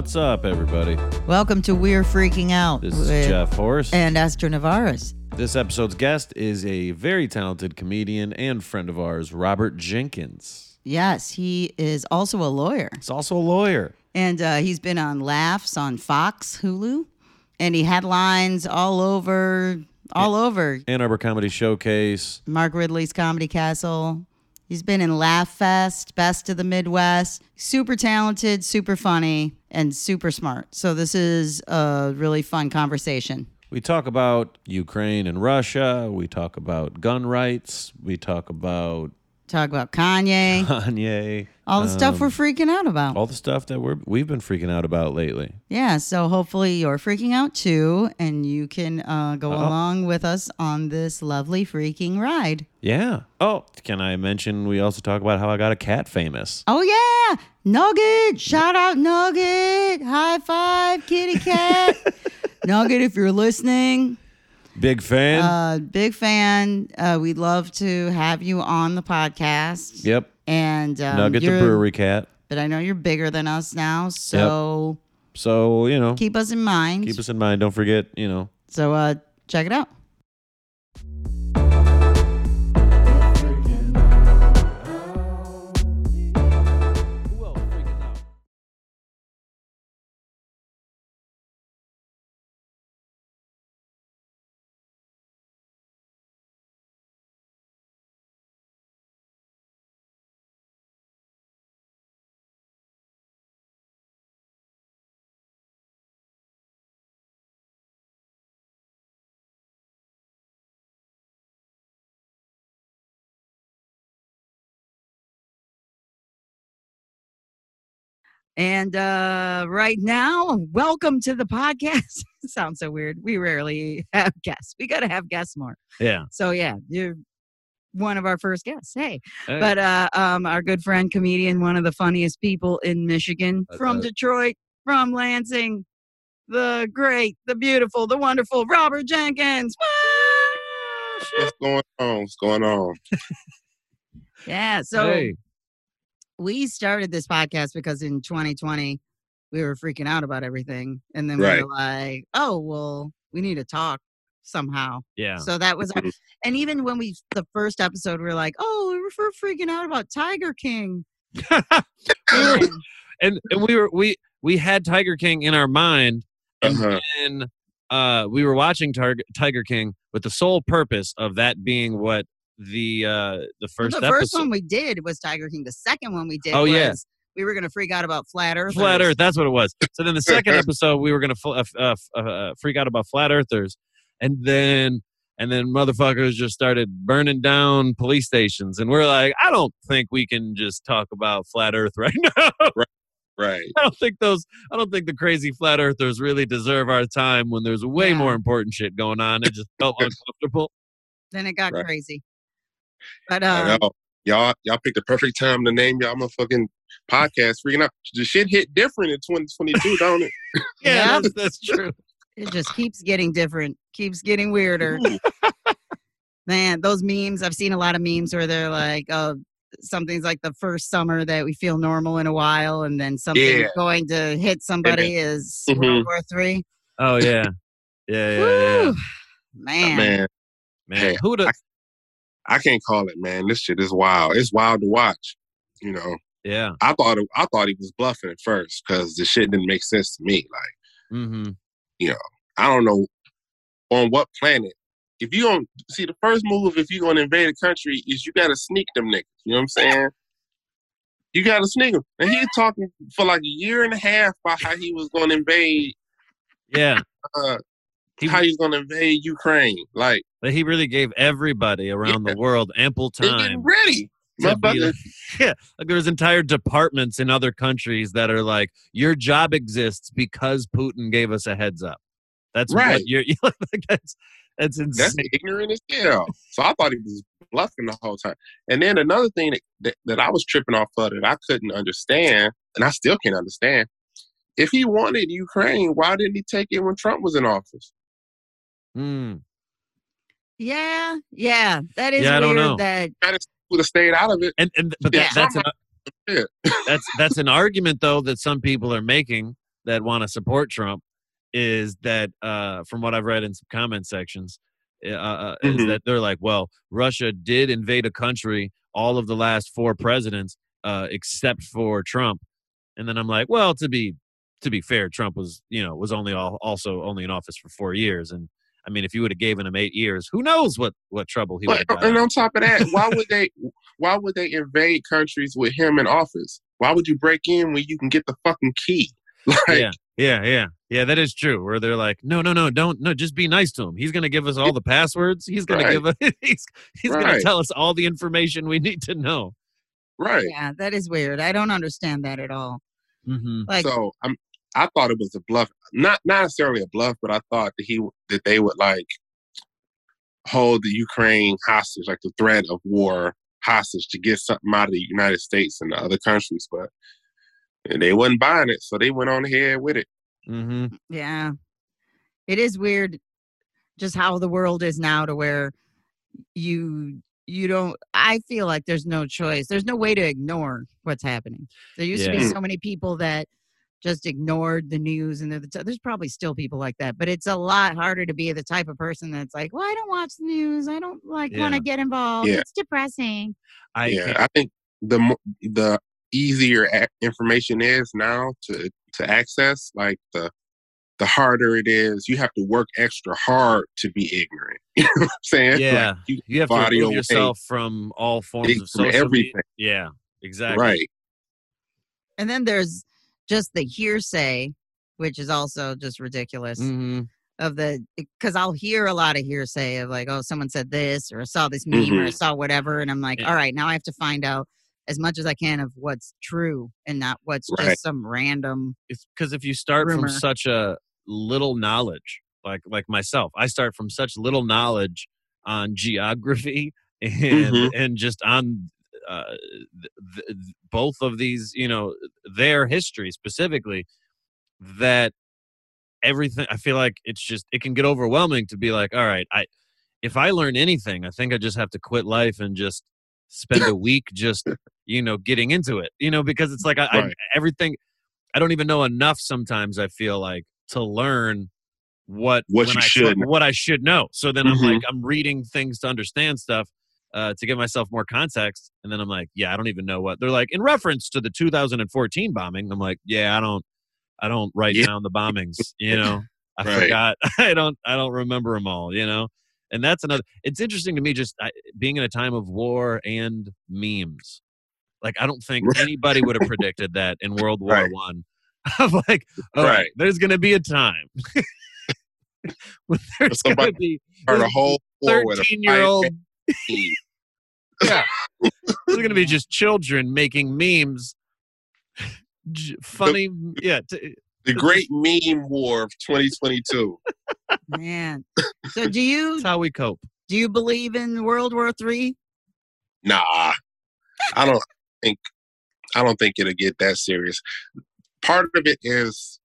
What's up, everybody? Welcome to We're Freaking Out This is Jeff Horst. and Esther Navarez. this episode's guest is a very talented comedian and friend of ours, Robert Jenkins. Yes, he is also a lawyer. He's also a lawyer. And uh, he's been on Laughs on Fox, Hulu. And he had lines all over, all over Ann Arbor Comedy Showcase. Mark Ridley's Comedy Castle. He's been in Laugh Fest, Best of the Midwest. Super talented, super funny, and super smart. So this is a really fun conversation. We talk about Ukraine and Russia. We talk about gun rights. We talk about Talk about Kanye, Kanye. all the stuff um, we're freaking out about. all the stuff that we're we've been freaking out about lately. Yeah, so hopefully you're freaking out too, and you can uh, go Uh-oh. along with us on this lovely freaking ride. Yeah. Oh, can I mention we also talk about how I got a cat famous? Oh yeah, Nugget! Shout out Nugget! High five, kitty cat! Nugget, if you're listening, Big fan. uh, big fan. Uh, we'd love to have you on the podcast. yep. And um, Nugget the brewery cat. but I know you're bigger than us now, so So, you know, keep us in mind. keep us in mind. Don't forget, you know, so uh, check it out. And uh, right now, welcome to the podcast. Sounds so weird. We rarely have guests. We got to have guests more. yeah. So yeah, you're one of our first guests. Hey, Hey. but uh, um, our good friend, comedian, one of the funniest people in Michigan, That's from it. Detroit, from Lansing, the great, the beautiful, the wonderful Robert Jenkins. What's going on? What's going on? Yeah. So hey. We started this podcast because in 2020 we were freaking out about everything, and then we were like, "Oh, well, we need to talk somehow." Yeah. So that was, our, and even when we the first episode, we were like, "Oh, we were fr- freaking out about Tiger King." And and and we were we we had Tiger King in our mind, and Uh-huh. then uh, we were watching Tar- Tiger King with the sole purpose of that being what the uh, the first the episode. first one we did was Tiger King. The second one we did Oh, was yeah. we were gonna freak out about flat Earth. Flat Earth, that's what it was. So then the second episode, we were gonna fl- uh, uh, uh, uh, freak out about flat earthers, and then and then motherfuckers just started burning down police stations, and we're like, I don't think we can just talk about flat Earth right now. Right. I don't think those. I don't think the crazy flat earthers really deserve our time when there's way Yeah. more important shit going on. It just felt uncomfortable. Then it got Right. crazy. But I um, know. Y'all, y'all picked the perfect time to name y'all motherfucking podcast. Freaking out. The shit hit different in 2022, don't it? Yeah, Yeah. that's, that's true. it just keeps getting different, keeps getting weirder. Man, those memes, I've seen a lot of memes where they're like, oh, something's like the first summer that we feel normal in a while, and then something Yeah. going to hit somebody is Mhm. World War Three. Oh yeah, yeah, yeah, yeah. Woo! Man. man, Man, Hey, who would? I can't call it, man. This shit is wild. It's wild to watch. You know, Yeah. I thought it, I thought he was bluffing at first because the shit didn't make sense to me. Like, Mm-hmm. You know, I don't know on what planet. If you don't see the first move, if you're gonna invade a country, is you gotta sneak them niggas. You know what I'm saying? You gotta sneak them. And he talking for like a year and a half about how he was gonna invade, Yeah. uh, He- how he's gonna invade Ukraine. Like But he really gave everybody around Yeah. the world ample they getting ready. to like, yeah, like there's entire departments in other countries that are like, your job exists because Putin gave us a heads up. That's Right. what you're. like, that's that's insane. That's ignorant as hell. So I thought he was bluffing the whole time. And then another thing that, that, that I was tripping off of that I couldn't understand, and I still can't understand, if he wanted Ukraine, why didn't he take it when Trump was in office? Mm. Yeah, yeah, that is Yeah, I don't weird. know. That Would have stayed out of it. And and but Yeah. that's an, Yeah. that's that's an argument though that some people are making that want to support Trump is that, uh, from what I've read in some comment sections, uh, uh, is Mhm. that they're like, well, Russia did invade a country all of the last four presidents, uh, except for Trump. And then I'm like, well, to be to be fair, Trump was you know was only all, also only in office for four years, and I mean, if you would have given him eight years, who knows what what trouble he would have But, got. and on top of that, why would they? Why would they invade countries with him in office? Why would you break in when you can get the fucking key? Like, yeah, yeah, yeah, yeah. That is true. Where they're like, no, no, no, don't, no, just be nice to him. He's gonna give us all the passwords. He's gonna Right. give us. He's he's gonna tell us all the information we need to know. right. Yeah, that is weird. I don't understand that at all. Mm-hmm. Like, so I'm. I thought it was a bluff, not not necessarily a bluff, but I thought that he that they would like hold the Ukraine hostage, like the threat of war hostage, to get something out of the United States and the other countries, but and they wasn't buying it, so they went on ahead with it. Mm-hmm. yeah, it is weird just how the world is now to where you you don't i feel like there's no choice there's no way to ignore what's happening there used to be so many people that just ignored the news and the t- there's probably still people like that but it's a lot harder to be the type of person that's like well i don't watch the news i don't like want to get involved Yeah. it's depressing I yeah, can't- I think the the easier information is now to to access, like the the harder it is. You have to work extra hard to be ignorant. You know what I'm saying? Like, Yeah. you, you have to body remove yourself from all forms from of social everything. media. Yeah, exactly. right. and then there's just the hearsay which is also just ridiculous Mm-hmm. of the because I'll hear a lot of hearsay of like, oh, someone said this or I saw this meme or I saw whatever, and I'm like, Yeah. all right, now I have to find out as much as I can of what's true and not what's Right. just some random. Because if you start Rumor. from such a little knowledge, like like myself, I start from such little knowledge on geography and Mhm. and just on uh, th- th- both of these, you know, their history specifically, that everything. I feel like it's just it can get overwhelming to be like, all right, I if I learn anything, I think I just have to quit life and just spend a week just you know getting into it, you know, because it's like I, I everything. I don't even know enough sometimes. I feel like to learn what What you I, should know. what I should know. So then I'm Mhm. like I'm reading things to understand stuff uh, to give myself more context, and then I'm like, yeah, I don't even know what they're like in reference to the 2014 bombing. I'm like, yeah, I don't, I don't write Yeah. down the bombings. You know, I Right. forgot. I don't, I don't remember them all. You know, and that's another. It's interesting to me just I, being in a time of war and memes. Like I don't think anybody would have predicted that in World War Right. One. Of like, all right, Right. there's going to be a time when there's going to be Or the whole war with a 13 year old. team. Yeah, there's going to be just children making memes. J- Funny, yeah. T- the great meme war of 2022. Man, so do you that's how we cope. do you believe in World War Three? Nah, I don't think I don't think it'll get that serious. Part of it is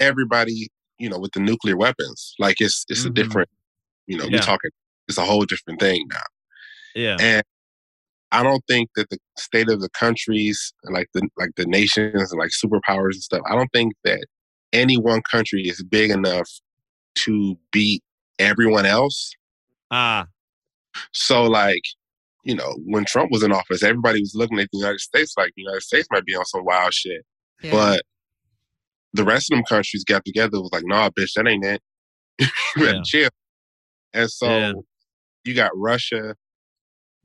everybody, you know, with the nuclear weapons. Like it's it's Mhm. a different, you know, Yeah. we're talking. It's a whole different thing now, Yeah, and I don't think that the state of the countries, like the like the nations and like superpowers and stuff. I don't think that any one country is big enough to beat everyone else. ah, So like, you know, when Trump was in office, everybody was looking at the United States like the United States might be on some wild shit. Yeah. But the rest of them countries got together was like, nah, bitch, that ain't it. you Yeah. chill. And so Yeah. you got Russia,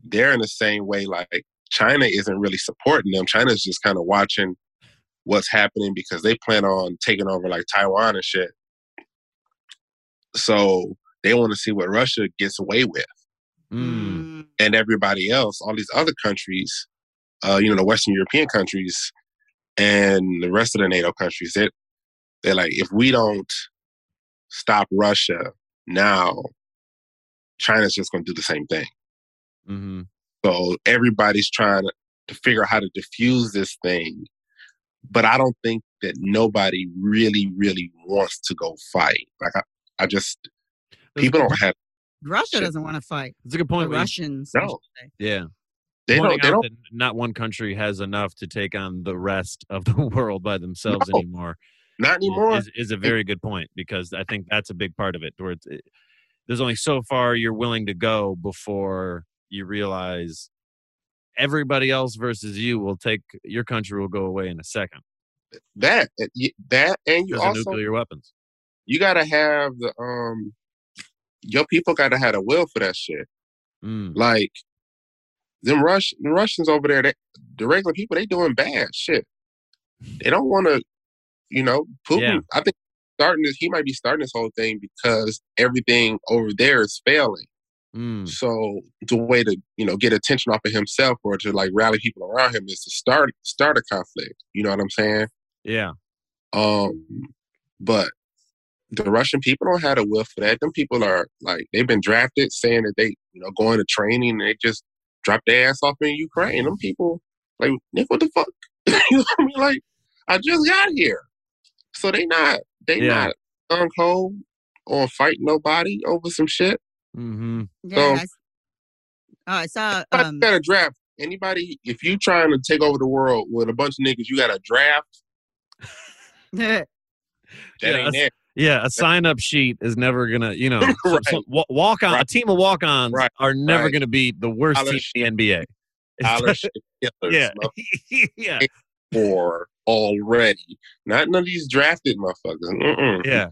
they're in the same way, like China isn't really supporting them. China's just kind of watching what's happening because they plan on taking over like Taiwan and shit. So they want to see what Russia gets away with mm, Mm, and everybody else, all these other countries, uh, you know, the Western European countries and the rest of the NATO countries, they they're like, if we don't stop Russia now, China's just going to do the same thing. hmm So everybody's trying to, to figure out how to diffuse this thing, but I don't think that nobody really, really wants to go fight. Like I, I just That's people don't have Russia Shit. doesn't want to fight. That's a good point. when you- Russians. No. Yeah, They pointing don't. They don't. not one country has enough to take on the rest of the world by themselves No. anymore. Not anymore. Is, is a very good point because I think that's a big part of it. Where it's, it, there's only so far you're willing to go before you realize everybody else versus you will take your country will go away in a second that uh, that and you also nuclear weapons. you gotta have the um your people gotta have a will for that shit. Mm. Like them Rush the Russians over there, they, the regular people, they doing bad shit. They don't want to, you know, Putin. Yeah. I think starting this, he might be starting this whole thing because everything over there is failing. Mm. So the way to, you know, get attention off of himself or to like rally people around him is to start start a conflict. You know what I'm saying? Yeah. Um, but the Russian people don't have a will for that. Them people are like they've been drafted, saying that they, you know, going to training and they just drop their ass off in Ukraine. Them people, like, Nick, what the fuck? you know what I mean? Like, I just got here, so they not they Yeah. not on cold or fight nobody over some shit. Mm-hmm. Yeah, So- I, s- oh, I saw. But Um, got to draft anybody if you trying to take over the world with a bunch of niggas. You got a draft. That Yeah, ain't it. Yeah, a sign up sheet is never gonna, you know, Right. so wa- walk on a team of walk ons Right. are never Right. gonna be the worst Tyler team in the NBA. Tyler shit killers, yeah, yeah, for already. Not none of these drafted motherfuckers. Mm-mm. yeah,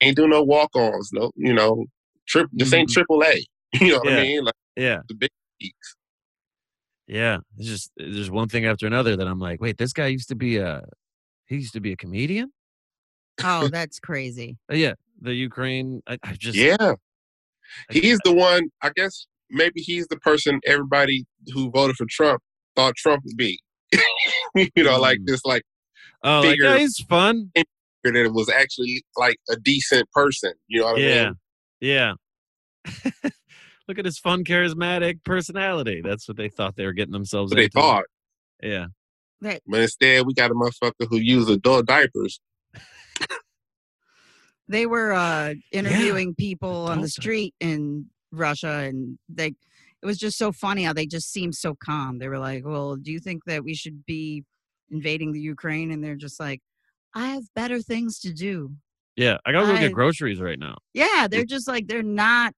Ain't do no walk ons. No, you know, trip. This ain't Mhm. triple A. You know what Yeah. I mean? Like yeah, the big leagues. yeah. It's just there's one thing after another that I'm like, wait, this guy used to be a, he used to be a comedian. oh, that's crazy. Uh, yeah, the Ukraine. I, I just Yeah, I- he's the one. I guess maybe he's the person everybody who voted for Trump thought Trump would be. you know, like Mm. this, like oh, like, figure- yeah, he's fun. that it was actually like a decent person. You know what I Yeah, mean? yeah. Look at his fun, charismatic personality. That's what they thought they were getting themselves What they thought. Yeah. But instead, we got a motherfucker who uses adult diapers. They were uh, interviewing people on the Adult. street in Russia, and they. It was just so funny how they just seemed so calm. They were like, "Well, do you think that we should be invading the Ukraine?" And they're just like, "I have better things to do." Yeah. I gotta go I- get groceries right now. Yeah, they're just like they're not.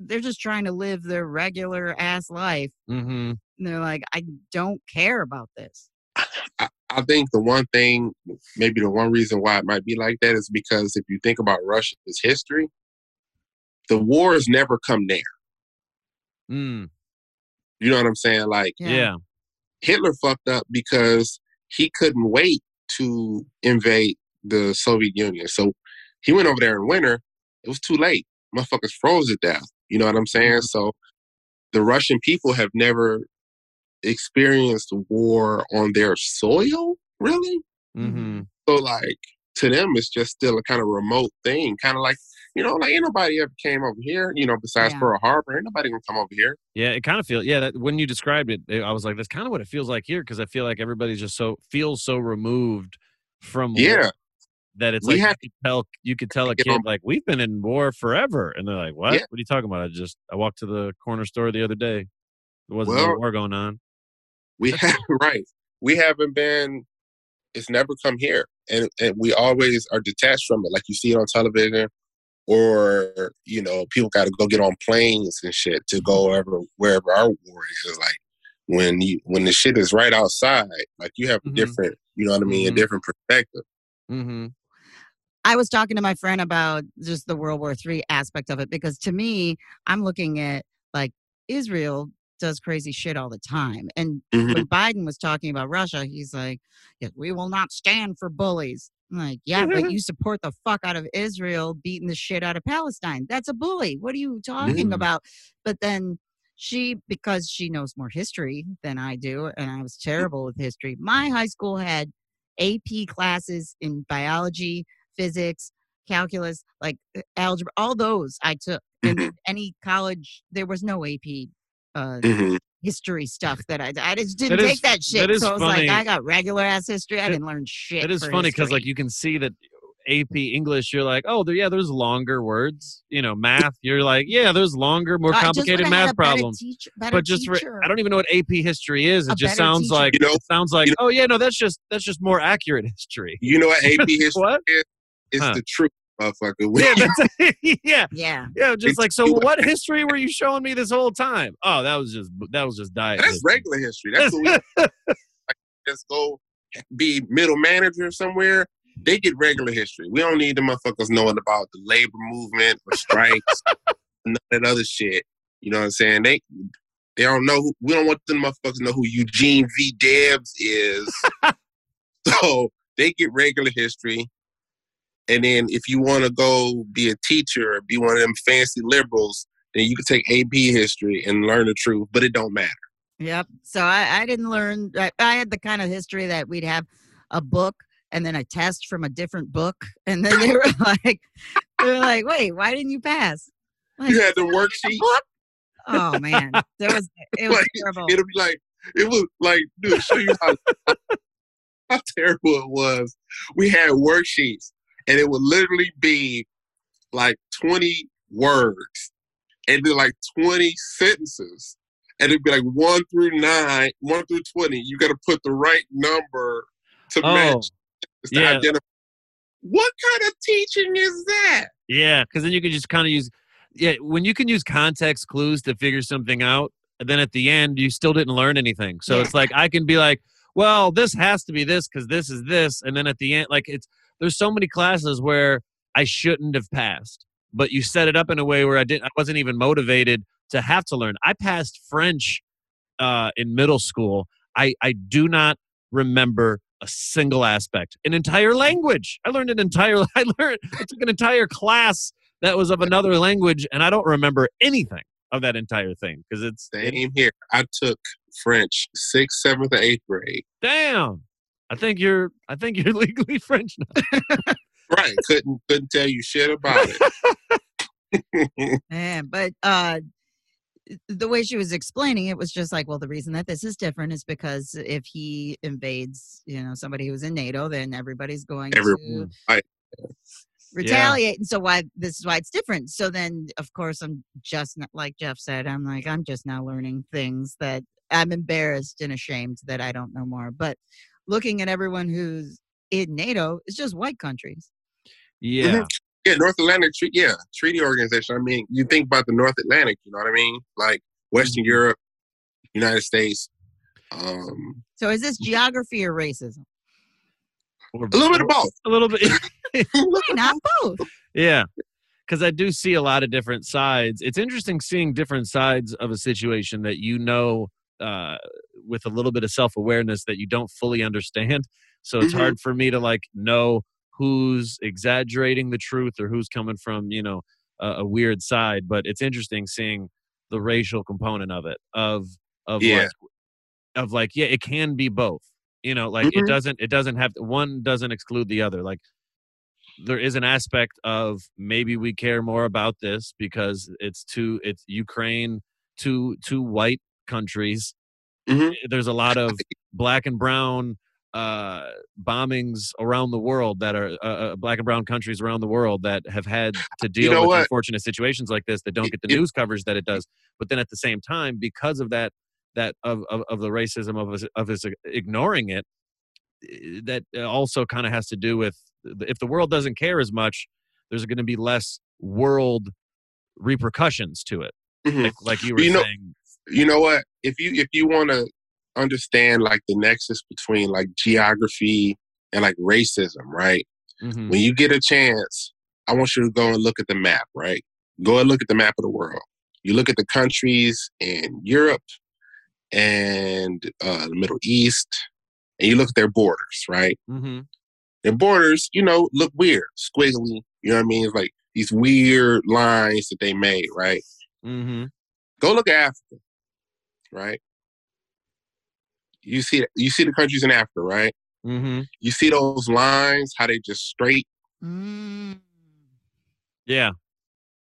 They're just trying to live their regular ass life. Mm-hmm. And they're like, I don't care about this. I, I think the one thing, maybe the one reason why it might be like that is because if you think about Russia's history, the wars never come there. Mm. You know what I'm saying? Like Yeah. Hitler fucked up because he couldn't wait to invade the Soviet Union. So he went over there in winter. It was too late. Motherfuckers froze to death. You know what I'm saying? So the Russian people have never experienced war on their soil, really? Mm-hmm. So like to them, it's just still a kind of remote thing, kind of like you know, like ain't nobody ever came over here. You know, besides Yeah. Pearl Harbor, ain't nobody gonna come over here. Yeah, it kind of feels. Yeah, that, when you described it, it- I was like, that's kind of what it feels like here because I feel like everybody's just so feels so removed from war Yeah, that it's We like have- you could tell you could tell a kid on- like we've been in war forever, and they're like, what? Yeah. What are you talking about? I just I walked to the corner store the other day. There wasn't no Well- war going on. we have right. We haven't been. It's never come here, and and we always are detached from it. Like you see it on television, or you know, people got to go get on planes and shit to go wherever wherever our war is. Like when you when the shit is right outside, like you have a Mhm. different, you know what I mean, Mhm. a different perspective. Mm-hmm. I was talking to my friend about just the World War three aspect of it because to me, I'm looking at like Israel does crazy shit all the time. And when Biden was talking about Russia, he's like, yeah, we will not stand for bullies. I'm like, yeah, but you support the fuck out of Israel beating the shit out of Palestine. That's a bully. What are you talking Mhm. about? But then she, because she knows more history than I do, and I was terrible with history, my high school had AP classes in biology, physics, calculus, like uh, algebra, all those I took. Mm-hmm. In any college, there was no AP uh, Mhm. history stuff that I, I just didn't That is- take that shit. that is so I was funny. like, I got regular ass history. I It- didn't learn shit. It is funny because like you can see that AP English, you're like, oh, there, yeah, there's longer words. You know, math, you're like, yeah, there's longer, more I just complicated math problems. teacher- But just for, teacher. I don't even know what AP history is. It A just sounds teacher. like You know- it sounds like, you oh yeah, no, that's just that's just more accurate history. You know what AP history What? is? It's Huh. the truth, motherfucker. We- Yeah, yeah, Yeah. yeah. Just like, so what history were you showing me this whole time? Oh, that was just that was just diet. That's history. regular history. That's what we like, just go be middle manager somewhere. They get regular history. We don't need the motherfuckers knowing about the labor movement or strikes, none of that other shit. You know what I'm saying? They they don't know. Who, we don't want them motherfuckers to know who Eugene V. Debs is. so they get regular history. And then if you want to go be a teacher or be one of them fancy liberals, then you can take AP history and learn the truth, but it don't matter. Yep. So I, I didn't learn. I, I had the kind of history that we'd have a book and then a test from a different book, and then they were like, they were like, wait, why didn't you pass? Like, You had the "A worksheet. Oh man, there was it was Like, terrible. It'll be like it was like, dude, show you how, how terrible it was. We had worksheets, and it would literally be like twenty words, and then like twenty sentences, and it'd be like one through nine, one through twenty. You got to put the right number to Oh, match to yeah. identify. What kind of teaching is that? Yeah, because then you can just kind of use, yeah, when you can use context clues to figure something out, and then at the end you still didn't learn anything. So Yeah. it's like I can be like, well, this has to be this because this is this, and then at the end, like it's there's so many classes where I shouldn't have passed, but you set it up in a way where I didn't, I wasn't even motivated to have to learn. I passed French uh, in middle school. I I do not remember a single aspect, an entire language. I learned an entire. I learned. I took an entire class that was of another language, and I don't remember anything of that entire thing because it's Same here. I took French sixth, seventh, and eighth grade. damn. I think you're. I think you're legally French now. Right. Couldn't couldn't tell you shit about it. Man, but uh the way she was explaining it was just like, well, the reason that this is different is because if he invades, you know, somebody who's in NATO, then everybody's going to Everyone. Right. retaliate. And so why this is why it's different. So then of course I'm just not like Jeff said, I'm like, I'm just now learning things that I'm embarrassed and ashamed that I don't know more. But looking at everyone who's in NATO, it's just white countries. Yeah. Yeah, North Atlantic Treaty. Yeah, treaty organization. I mean, you think about the North Atlantic. You know what I mean? Like Western Europe, United States. Um, So is this geography or racism? Or- a little bit of both. A little bit. Why not both? Yeah. Because I do see a lot of different sides. It's interesting seeing different sides of a situation that you know uh, with a little bit of self awareness that you don't fully understand. So it's Mhm. hard for me to like know who's exaggerating the truth or who's coming from, you know, a, a weird side. But it's interesting seeing the racial component of it, of, of Yeah. like, of like, yeah, it can be both. You know, like it Mhm. doesn't, it doesn't have, one doesn't exclude the other. Like, there is an aspect of maybe we care more about this because it's too it's Ukraine two two white countries. Mhm. There's a lot of black and brown uh bombings around the world that are uh, uh, black and brown countries around the world that have had to deal know with what? unfortunate situations like this that don't get the It- news coverage that it does but then at the same time because of that that of of, of the racism of us of us ignoring it eh, that also kind of has to do with if the world doesn't care as much there's going to be less world repercussions to it mhm. like, like you were You know- saying you know what? If you if you want to understand like the nexus between like geography and like racism, right? Mhm. When you get a chance, I want you to go and look at the map, right? Go and look at the map of the world. You look at the countries in Europe and uh, the Middle East, and you look at their borders, right? Mm-hmm. Their borders, you know, look weird, squiggly. You know what I mean? It's like these weird lines that they made, right? Mm-hmm. Go look at Africa, right? You see, you see the countries in Africa, right? Mhm. You see those lines, how they just straight. Mm. yeah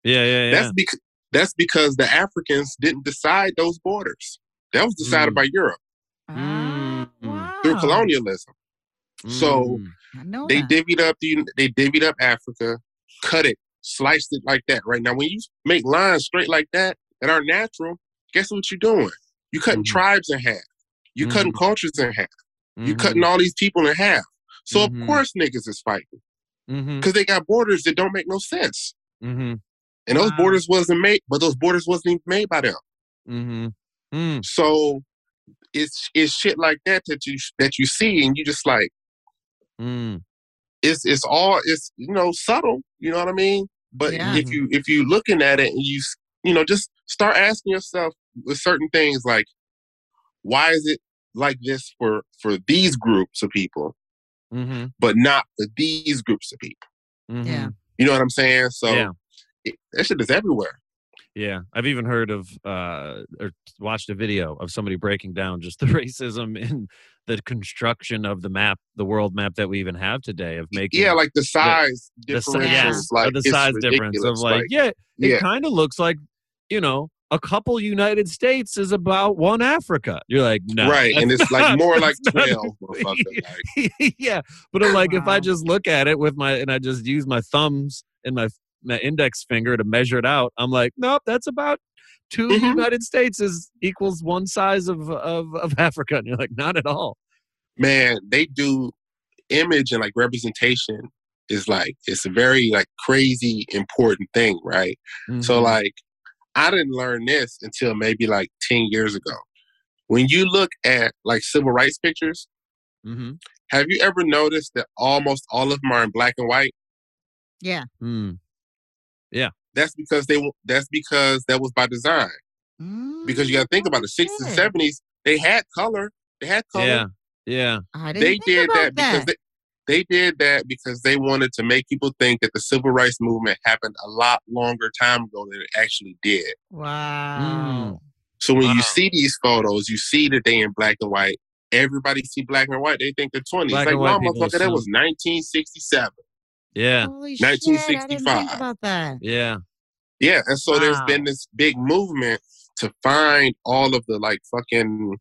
yeah yeah yeah That's because that's because the Africans didn't decide those borders. That was decided Mm. by Europe Ah, Mm. through wow. colonialism. So Mm. I they that. divvied up the they divvied up Africa, cut it, sliced it like that. Right now, when you make lines straight like that that aren't natural, guess what you're doing? You cutting Mhm. tribes in half. You cutting cultures in half. You Mhm. cutting all these people in half. So of course niggas is fighting Mhm. because they got borders that don't make no sense, Mhm. and those Wow. borders wasn't made, but those borders wasn't even made by them. Mhm. Mm. So it's it's shit like that that you that you see, and you just like Mm. it's it's all it's you know subtle. You know what I mean? But Yeah. if you if you looking at it and you you know just start asking yourself with certain things like why is it like this for for these groups of people Mhm. but not for these groups of people Mhm. Yeah. you know what i'm saying so Yeah. it, that shit is everywhere Yeah, I've even heard of uh, or watched a video of somebody breaking down just the racism in the construction of the map, the world map that we even have today of making. yeah like the size the, si- differentials yeah, like the it's size difference of ridiculous, like, yeah, it yeah kind of looks like you know a couple United States is about one Africa. You're like, no, right and that's it's like more like that's not- 12 like, yeah, but I'm like, if I just look at it with my and I just use my thumbs and my my index finger to measure it out, I'm like, nope, that's about 2 Mhm. United States is equals one size of of of Africa, and you're like, not at all. man they do image and like representation is like it's a very like crazy important thing right So Mhm. like I didn't learn this until maybe like 10 years ago. When you look at like civil rights pictures, Mhm. have you ever noticed that almost all of them are in black and white? Yeah. Mm. Yeah. That's because they w- that's because that was by design. Because you got to think about the 60s and 70s, they had color. They had color. yeah, yeah, I didn't They think did about that because they, they did that because they wanted to make people think that the civil rights movement happened a lot longer time ago than it actually did. wow. So when Wow. you see these photos, you see that they in black and white. Everybody see black and white. They think they're 20s. Black like, and no, motherfucker, that was 1967. yeah, Holy shit! I didn't think 1965. about that. yeah. Yeah, and so there's been this big movement to find all of the like fucking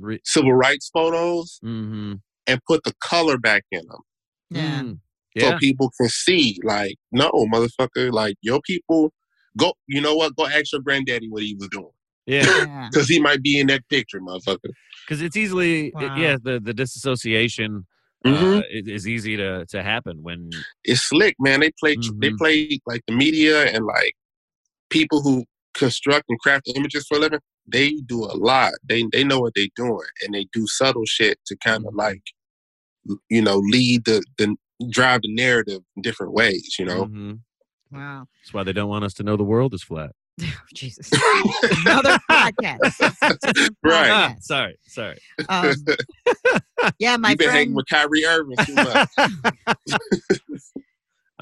Re- civil rights photos mm-hmm. And put the color back in them Yeah. Mm. so Yeah. people can see. Like, no, motherfucker, like your people. Go, you know what? Go ask your granddaddy what he was doing, yeah. Yeah. because he might be in that picture, motherfucker. because it's easily it- yeah the the disassociation Mhm. uh, is, is easy to to happen when it's slick, man. They play they Mhm. play like the media and like people who construct and craft images for a living. They do a lot. They they know what they're doing, and they do subtle shit to kind of Mhm. like you know lead the the drive the narrative in different ways. You know. Mhm. Wow. that's why they don't want us to know the world is flat Jesus. Another podcast. Right. Ah, sorry sorry Um, yeah, my You've been hanging with Kyrie Irving too much.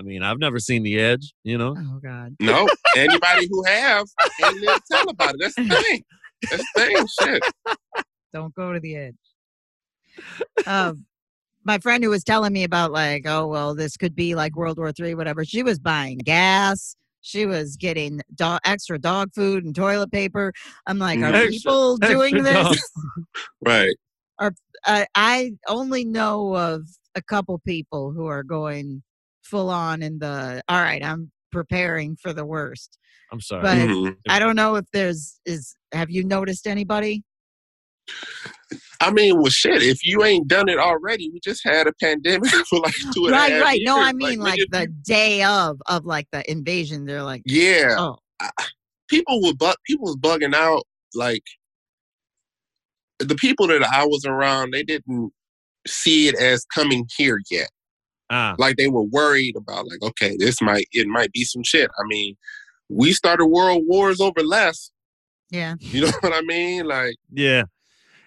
I mean i've never seen the edge you know Oh God. no, anybody who have and then tell about it. That's the thing. That's the thing. Shit. Don't go to the edge. Um, my friend who was telling me about like, oh well, this could be like World War Three, whatever. She was buying gas. She was getting do- extra dog food and toilet paper. I'm like, are Extra- people doing extra this? dog. Right. I, I only know of a couple people who are going full on in the. All right, I'm preparing for the worst. i'm sorry But- Mhm. I don't know if there's is. Have you noticed anybody? I mean, well, shit. If you ain't done it already, we just had a pandemic for like two and a half Right, right. No. I mean like, nigga, the day of of like the invasion. They're like, Yeah. oh, people were bu- people was bugging out like the people that I was around they didn't see it as coming here yet ah. Like they were worried about like okay this might it might be some shit. I mean we started world wars over less. Yeah, you know what I mean? Like yeah.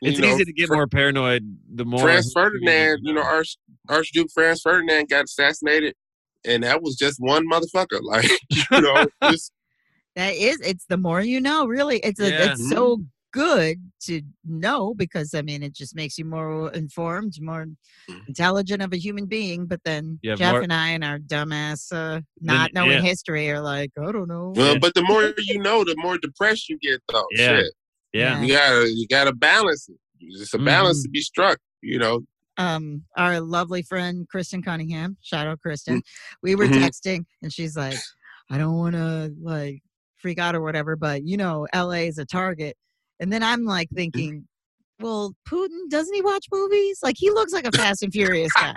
it's know, easy to get Fr- more paranoid the more Franz Ferdinand you know Arch, Archduke Franz Ferdinand got assassinated and that was just one motherfucker. Like you know just that is. It's the more you know. Really, it's a, Yeah. it's so good to know because I mean it just makes you more informed, more intelligent of a human being. But then You Jeff more- and I and our dumbass uh, not knowing yeah. history are like, I don't know. well, Yeah. but the more you know the more depressed you get though Yeah. shit yeah you gotta you gotta balance it. It's a balance Mhm. to be struck. You know, um our lovely friend Kristen Cunningham. Shout out Kristen. We were Mhm. texting and she's like, I don't want to like freak out or whatever, but you know, LA is a target. And then I'm like mm-hmm. thinking, well, Putin doesn't he watch movies? Like he looks like a Fast and Furious guy.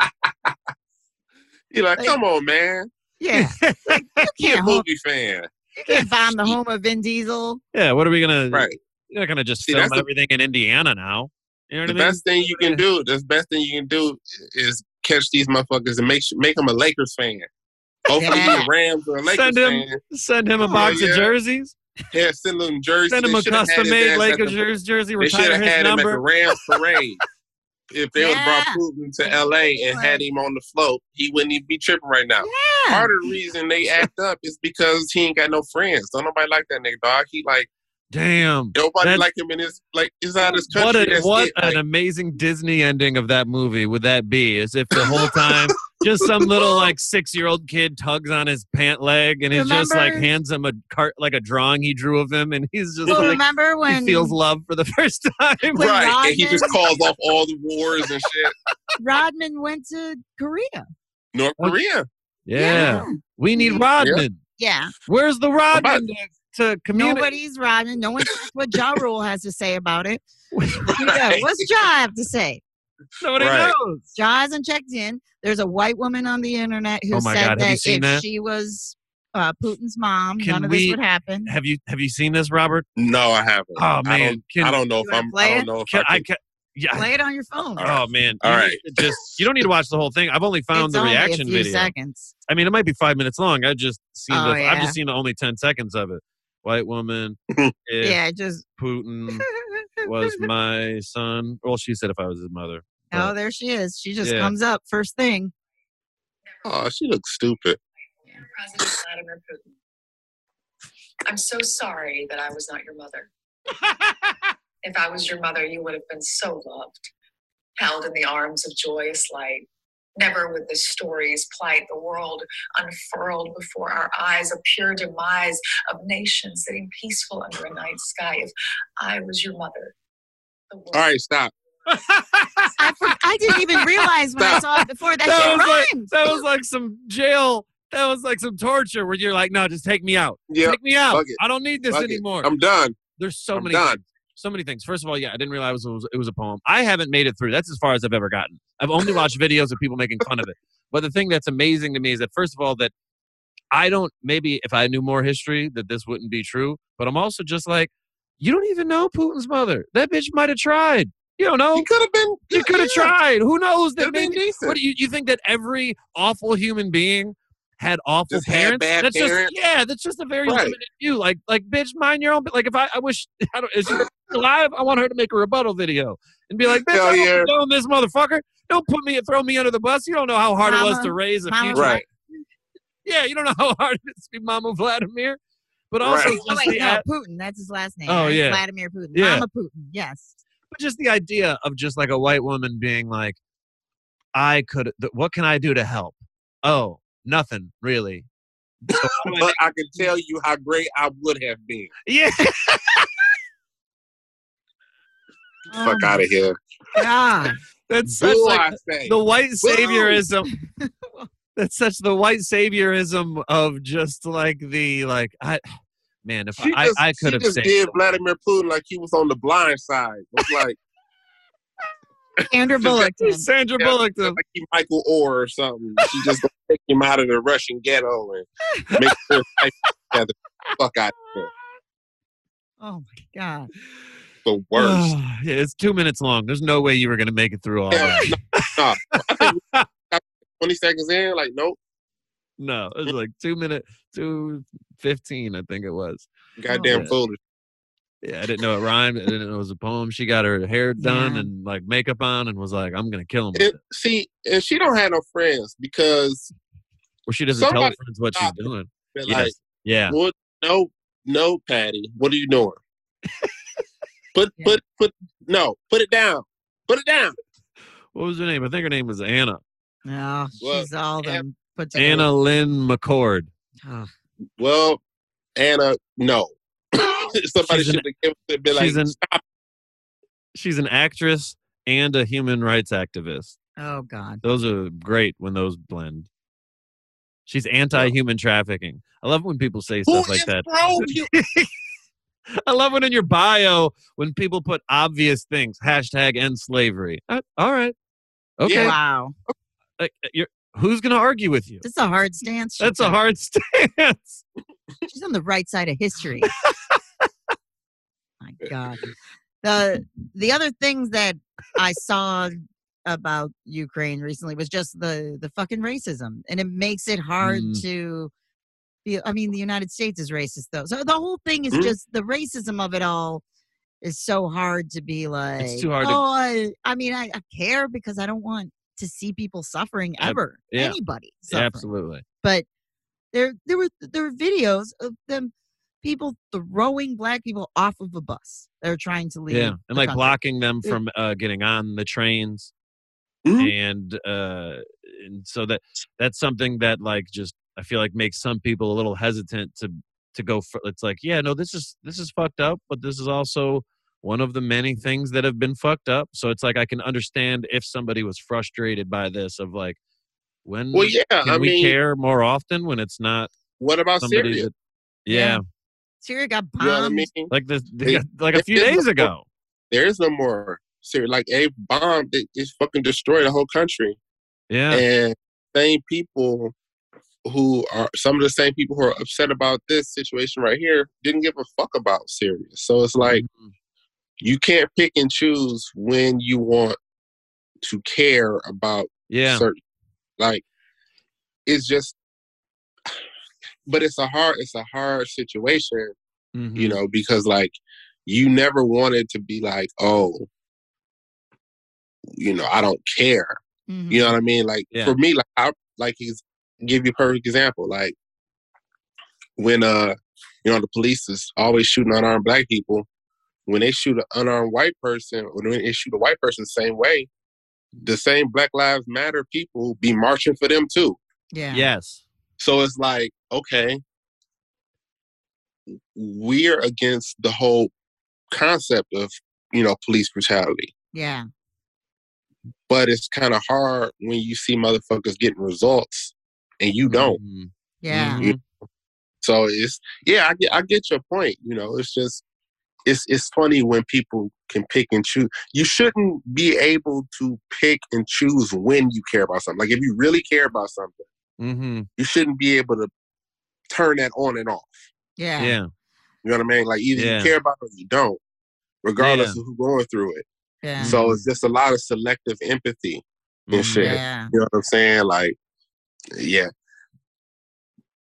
You're like, Like- come on, man. Yeah, like you He a can't, home, movie fan. you can't find the home of Vin Diesel. Yeah, what are we gonna? Right. You're not gonna just See, film that's the- everything in Indiana now. You know The I mean? best thing you can do, the best thing you can do is catch these motherfuckers and make su- make them a Lakers fan. Hopefully, Yeah. the Rams or a Lakers Send him- fan. Send him a Oh, box of yeah. jerseys. Yeah, send them jerseys. Send him a shoulda had his custom made ass Lakers the- jersey. jersey They should have his had him at the. Rams parade. if they would have brought Putin to LA and had him on the float, he wouldn't even be tripping right now. Yeah. Part of the reason they act up is because he ain't got no friends. Don't nobody like that nigga, dog. He like Damn. nobody That's- like him in his like he's out of his What, country. a, what it. an Like, amazing Disney ending of that movie would that be? As if the whole time just some little like six year old kid tugs on his pant leg and he's just like hands him a cart like a drawing he drew of him and he's just Well, like remember when he feels love for the first time. when right, and he just calls off all the wars and shit. Rodman went to Korea? North oh, Korea. yeah. We need Rodman. Yeah. Where's the Rodman to, to communicate? Nobody's Rodman. No one knows what Ja Rule has to say about it. Yeah, What's Ja have to say? Nobody Right. knows. Ja hasn't checked in. There's a white woman on the internet who Oh said God, that if that? she was uh, Putin's mom, Can none of we- this would happen. Have you have you seen this, Robert? No, I haven't. Oh I man, don't, can, I don't know if I'm. play I it? don't know if can I I can. can, yeah. Play it on your phone. Oh man, All You right. just you don't need to watch the whole thing. I've only found it's the only reaction a few video. seconds. I mean, it might be five minutes long. I just seen Oh, the. I've just seen the only ten seconds of it. White woman. if Yeah, just. Putin was my son. Well, she said if I was his mother. Oh, there she is. She just Yeah. comes up first thing. Oh, she looks stupid. President Vladimir Putin. I'm so sorry that I was not your mother. If I was your mother, you would have been so loved, held in the arms of joyous light. Never would the stories plight the world unfurled before our eyes, a pure demise of nations sitting peaceful under a night sky. If I was your mother, the world All right, stop. I, for, I didn't even realize when I saw it before that, that shit was like that was like some jail. That was like some torture where you're like, no, just take me out. Yeah, Take me out. I don't need this Fuck it. anymore. I'm done. There's so I'm many done. things. So many things. First of all, yeah, I didn't realize it was, it was a poem. I haven't made it through. That's as far as I've ever gotten. I've only watched videos of people making fun of it. But the thing that's amazing to me is that first of all, that I don't maybe if I knew more history that this wouldn't be true. But I'm also just like, you don't even know Putin's mother. That bitch might have tried. You don't know. He could have been. You could have tried. Who knows? That Could have been maybe, decent. what do you, you think that every awful human being had awful Just had parents? bad that's parents? just yeah. That's just a very Right. limited view. Like like bitch, mind your own. Like if I I wish I don't is she alive? I want her to make a rebuttal video and be like, bitch, Hell I don't yeah. this motherfucker. Don't put me and throw me under the bus. You don't know how hard it was to raise a Mama future. Right. Yeah, you don't know how hard it is to be Mama Vladimir. But also Right. Oh, wait, the no, Putin. That's his last name. Oh, right? yeah. Vladimir Putin. Yeah. Mama Putin. Yes. But just the idea of just like a white woman being like, I could, th- what can I do to help? Oh, nothing really. So how do I But I can tell you how great I would have been. Yeah. Fuck Oh, out of here. God. That's such like I the white saviorism. That's such the white saviorism of just like the like I man, if She I, just, I could she have just did someone. Vladimir Putin like he was on the blind side. It's like, Sandra Bullock. Um, Sandra Yeah. Bullock like he Michael Oher or something. She just gonna take him out of the Russian ghetto and make sure his life together. Fuck out of here. Oh my God. The worst. Ah, yeah, it's two minutes long. There's no way you were gonna make it through all Yeah, that. no, no. I think we got 20 seconds in, like, nope, No, it was like two minute two fifteen, I think it was. goddamn yeah. foolish. Yeah, I didn't know it rhymed. I didn't know it was a poem. She got her hair done Yeah. and like makeup on and was like, I'm gonna kill him with it. see, and she don't have no friends because Or she doesn't tell her friends what she's stop it. doing. they're Yes. like, Yeah. what? No, no, Patty, what are you doing? put, Yeah. put, put, no, put it down. Put it down. What was her name? I think her name was Anna. No, Well, she's all Anna- them put together. Anna Lynn McCord. Oh, Well, Anna, no. Somebody She's an- should have given been like, she's an- stop. She's an actress and a human rights activist. Oh God. Those are great when those blend. She's anti-human trafficking. I love when people say Who stuff like that. pro I love when in your bio when people put obvious things, hashtag end slavery. Uh, all right, okay. Yeah. Wow. Like, you're, who's going to argue with you? This is a hard stance. That's a hard stance. She's on the right side of history. My God. The the other things that I saw about Ukraine recently was just the the fucking racism, and it makes it hard Mm. to. Be, I mean, the United States is racist though, so the whole thing is Mm. just the racism of it all is so hard to be like. It's too hard to- Oh, I, I mean, I, I care because I don't want to see people suffering ever. yeah. Anybody suffering absolutely. but there there were there were videos of them people throwing black people off of a bus. They're trying to leave. Yeah, and like country. blocking them from uh, getting on the trains, Mhm. and uh, and so that that's something that like just I feel like makes some people a little hesitant to to go for. It's like, yeah, no, this is this is fucked up, but this is also one of the many things that have been fucked up. So it's like I can understand if somebody was frustrated by this of like when Well, yeah. can I we mean, care more often when it's not what about somebody Syria? that yeah, Yeah. Syria got You know what I bombed. mean? like this They- like a few days before. ago. There is no more Syria. Like a bomb, it, it's fucking destroyed the whole country. Yeah, And same people who are some of the same people who are upset about this situation right here didn't give a fuck about Syria. So it's like Mhm. You can't pick and choose when you want to care about yeah, certain like it's just but it's a hard it's a hard situation Mhm. you know because like you never wanted to be like oh you know i don't care Mhm. you know what i mean like Yeah. for me like i like he's give you a perfect example like when uh you know the police is always shooting unarmed black people when they shoot an unarmed white person or when they shoot a white person the same way the same black lives matter people be marching for them too Yeah. yes. so it's like, okay, we're against the whole concept of, you know, police brutality. Yeah. But it's kind of hard when you see motherfuckers getting results and you don't. Mhm. Yeah. Mhm. So it's yeah, I get I get your point. You know, it's just it's it's funny when people can pick and choose. You shouldn't be able to pick and choose when you care about something. Like if you really care about something, Mhm. you shouldn't be able to turn that on and off. Yeah. Yeah. You know what I mean? Like either Yeah. you care about it or you don't, regardless Yeah. of who's going through it. Yeah. So it's just a lot of selective empathy and Mhm. shit. Yeah. You know what I'm saying? Like, yeah.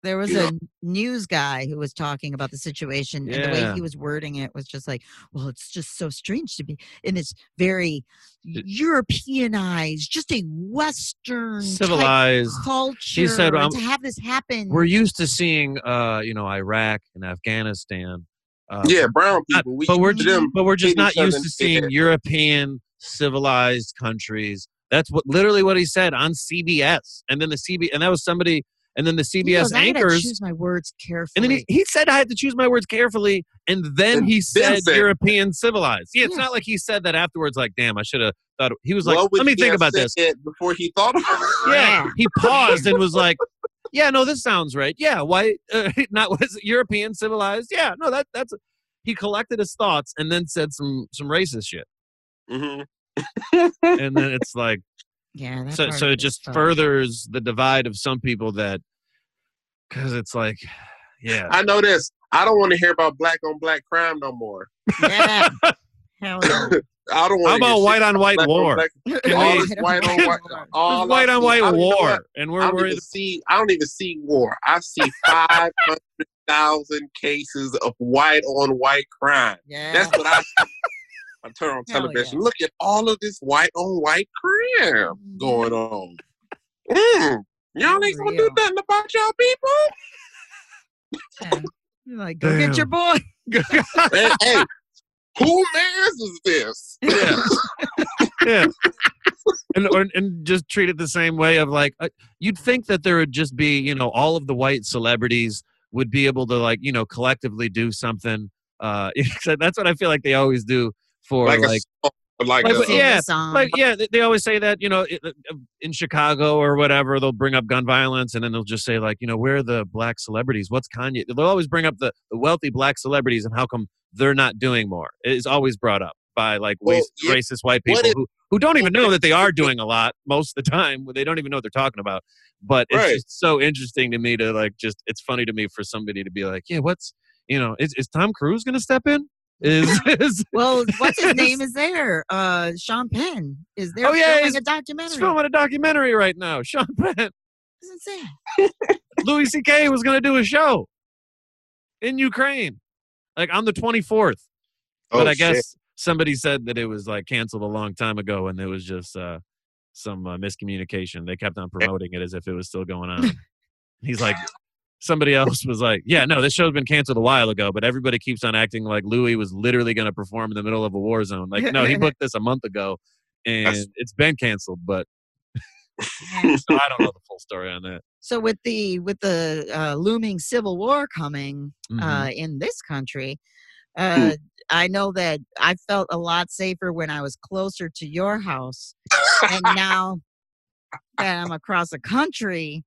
There was a news guy who was talking about the situation, and the way he was wording it was just like, "Well, it's just so strange to be in this very Europeanized, just a Western Civilized. culture." He said, and um, to have this happen, We're used to seeing, uh, you know, Iraq and Afghanistan. Uh, Yeah, brown not- people. we but we're used to them. but we're just not used to seeing head. European civilized countries. That's what literally what he said on CBS, and then the CB, and that was somebody, and then the He CBS goes, I gotta anchors, choose my words carefully. and then he, he said I had to choose my words carefully, and then And he said said- European civilized. Yeah, it's Yeah. not like he said that afterwards. Like, damn, I should have thought. He was like, What would let me think about this. said Before he thought of it. Yeah, he paused and was like, "Yeah, no, this sounds right. Yeah, white, uh, not was it European civilized. Yeah, no, that that's." He collected his thoughts and then said some some racist shit, Mhm. and then it's like yeah, that so so it just sucks. furthers the divide of some people that because it's like, yeah, I know this. I don't want to hear about black on black crime no more. Yeah. Hell yeah. I don't want. how about white on white war? Can all this white on white. All white on white don't even know war, and I we're don't worried. even see. I don't even see war. I see five hundred thousand cases of white on white crime. Yeah. That's what I. see. I turn on Hell television. yeah. Look at all of this white on white crime going on. Mm, y'all ain't gonna do nothing about y'all people. You're like, go get your boy. hey, hey, who man's is this? yeah. yeah. And, or, and just treat it the same way of like uh, you'd think that there would just be you know all of the white celebrities would be able to like you know collectively do something uh so that's what i feel like they always do for like, like, a, like, Like, yeah, the song. like yeah they, they always say that you know uh, in chicago or whatever they'll bring up gun violence and then they'll just say like you know where are the black celebrities? What's kanye? They'll always bring up the, the wealthy black celebrities and how come they're not doing more. It is always brought up by like Well, waste, yeah, racist white people if- who, who don't even know that they are doing a lot most of the time they don't even know what they're talking about. But it's Right. just so interesting to me to like just it's funny to me for somebody to be like yeah what's you know is, is tom cruise gonna step in is, is well, what's his name is there? Uh, Sean Penn is there Oh, yeah, filming he's- a documentary. He's filming a documentary right now. Sean Penn. It's insane. Louis C.K. was going to do a show in Ukraine, like on the 24th. oh, but I shit. guess somebody said that it was like canceled a long time ago and it was just uh, some uh, miscommunication. They kept on promoting it as if it was still going on. He's like, somebody else was like, yeah, no, this show's been canceled a while ago, but everybody keeps on acting like Louis was literally going to perform in the middle of a war zone. Like, no, he booked this a month ago and That's- it's been canceled, but so I don't know the full story on that. So with the with the uh, looming civil war coming Mhm. uh, in this country, uh, I know that I felt a lot safer when I was closer to your house, and now that I'm across the country,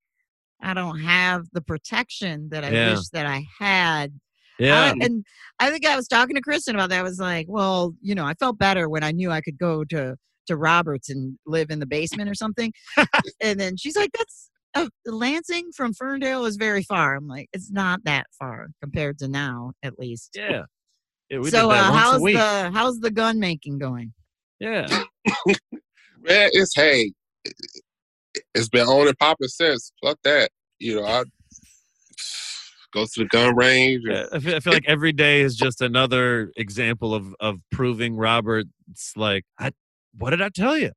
I don't have the protection that I Yeah. wish that I had. yeah. I- and I think I was talking to Kristen about that. I was like, well, you know, I felt better when I knew I could go to to Roberts and live in the basement or something. and then she's like, that's uh, Lansing from Ferndale is very far. I'm like, it's not that far compared to now, at least. Yeah. Yeah, so uh, how's the how's the gun making going? yeah. Man, it's hey, it's been on and popping since. Fuck that. You know, I go to the gun range. Yeah, I feel, I feel like every day is just another example of of proving Robert's like, I, what did I tell you?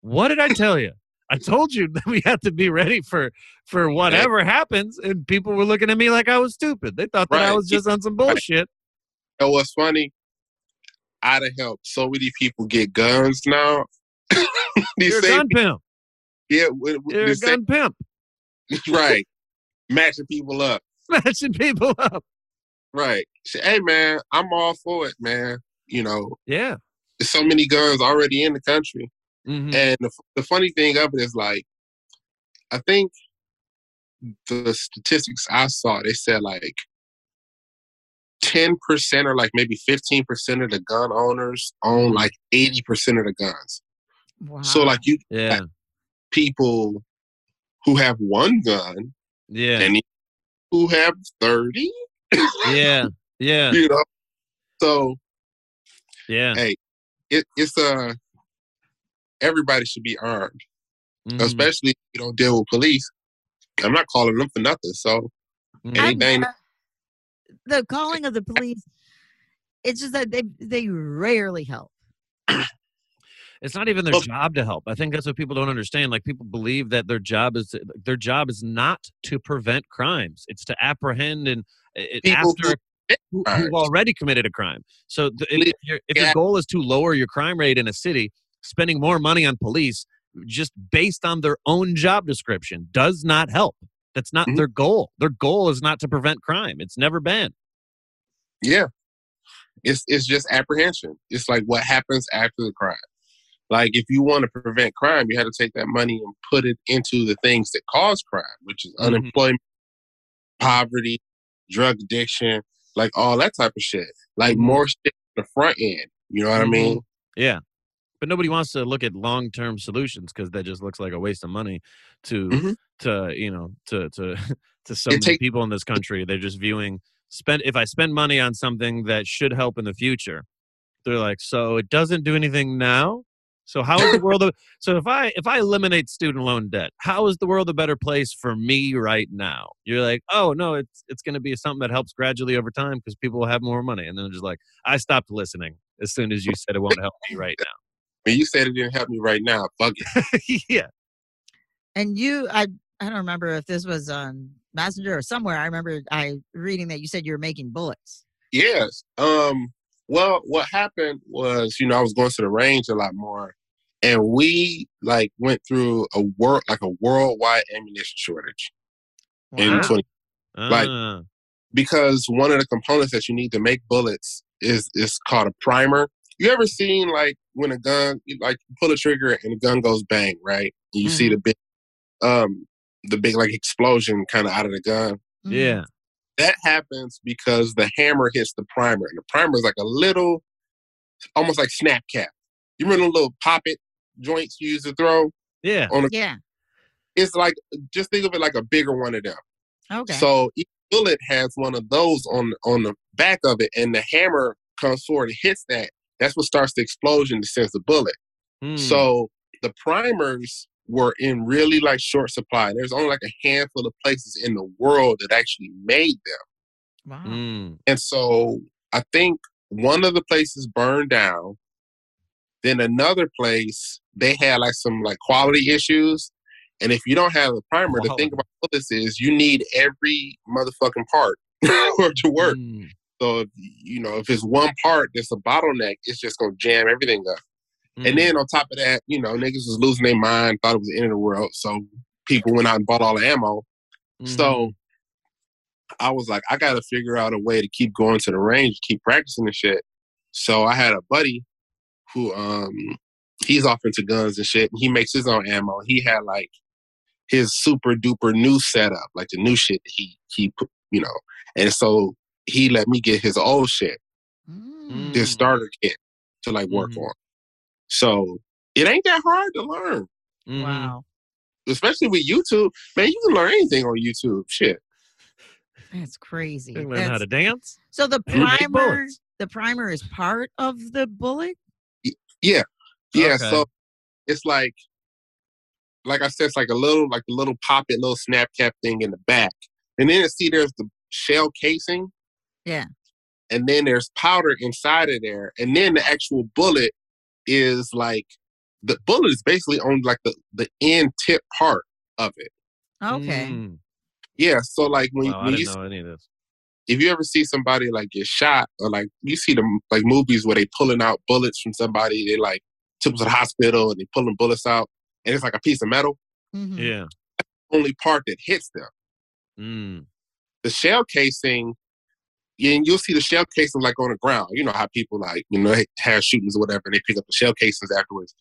What did I tell you? I told you that we had to be ready for for whatever happens, and people were looking at me like I was stupid. They thought that I was just on some bullshit. You know what's funny? I'd have helped so many people get guns now. These You're a gun pimp. Yeah, with, with You're the a gun pimp. right, matching people up. Matching people up. Right. Say, Hey man, I'm all for it, man. You know, Yeah. there's so many guns already in the country. Mhm. And the, the funny thing of it is like, I think the statistics I saw, they said like 10% or like maybe 15% of the gun owners own like 80% of the guns. Wow. So like you Yeah. People who have one gun Yeah. and who have 30, Yeah. Yeah. you know. So Yeah. Hey, it, it's uh everybody should be armed, Mhm. especially if you don't deal with police. I'm not calling them for nothing. So Mhm. Anything uh, the calling of the police, it's just that they they rarely help. It's not even their Well- job to help. I think that's what people don't understand. Like people believe that their job is their job is not to prevent crimes. It's to apprehend and it, after who, who've already committed a crime. So if, if, your if your goal is to lower your crime rate in a city, spending more money on police just based on their own job description does not help. That's not Mhm. their goal. Their goal is not to prevent crime. It's never been. yeah. It's it's just apprehension. It's like what happens after the crime. Like if you want to prevent crime, you had to take that money and put it into the things that cause crime, which is Mhm. unemployment, poverty, drug addiction, like all that type of shit. Like Mhm. more shit on the front end. You know what I mean? Yeah. But nobody wants to look at long term solutions because that just looks like a waste of money to Mhm. to you know to to to so many take- people in this country. They're just viewing spend if I spend money on something that should help in the future, they're like, so it doesn't do anything now. So how is the world? A, so if I if I eliminate student loan debt, how is the world a better place for me right now? You're like, oh no, it's it's going to be something that helps gradually over time because people will have more money. And then just like, I stopped listening as soon as you said it won't help me right now. When you said it didn't help me right now, fuck it. yeah, And you, I I don't remember if this was on Messenger or somewhere. I remember I reading that you said you were making bullets. Yes. Um. Well, what happened was, you know, I was going to the range a lot more, and we like went through a world like a worldwide ammunition shortage in Wow. 20 Like- Ah, because one of the components that you need to make bullets is is called a primer. you ever seen like when a gun, like you pull a trigger and the gun goes bang, right? And you see the big, um, the big like explosion kind of out of the gun. Yeah. That happens because the hammer hits the primer, and the primer is like a little, almost like snap cap. You remember the little pop it joints you used to throw Yeah. on a? Yeah. It's like just think of it like a bigger one of them. Okay. So each bullet has one of those on on the back of it, and the hammer comes forward and hits that. That's what starts the explosion to sends the bullet. Mm. So the primers were in really like short supply. There's only like a handful of places in the world that actually made them. wow. Mm. And so I think one of the places burned down. Then another place, they had like some like quality issues. And if you don't have a primer, the thing about this is you need every motherfucking part to work. Mm. So if, you know, if it's one part that's a bottleneck, it's just gonna jam everything up. Mm. And then on top of that, you know, niggas was losing their mind, thought it was the end of the world. So people went out and bought all the ammo. Mhm. So I was like, I got to figure out a way to keep going to the range, keep practicing the shit. So I had a buddy who, um, he's off into guns and shit. And he makes his own ammo. He had like his super duper new setup, like the new shit that he he put, you know. And so he let me get his old shit, Mm. his Mm. starter kit, to like work Mhm. on. So it ain't that hard to learn, Mhm. Wow. especially with YouTube. Man, you can learn anything on YouTube. Shit. That's crazy. You can learn how to dance. so the primer, the primer is part of the bullet. Yeah, Okay. so it's like, like I said, it's like a little, like a little pop it, little snap cap thing in the back, and then see there's the shell casing. Yeah. And then there's powder inside of there, and then the actual bullet is like the bullet is basically on like the the end tip part of it. Okay. Mm. Yeah, so like when, Wow, when you didn't know any of this. If you ever see somebody like get shot or like you see them like movies where they pulling out bullets from somebody, they like took them to the hospital and they pulling bullets out, and it's like a piece of metal. Mhm. Yeah. Only part that hits them. Mm. The shell casing, and you'll see the shell casing like on the ground. You know how people like you know have shootings or whatever, and they pick up the shell casings afterwards.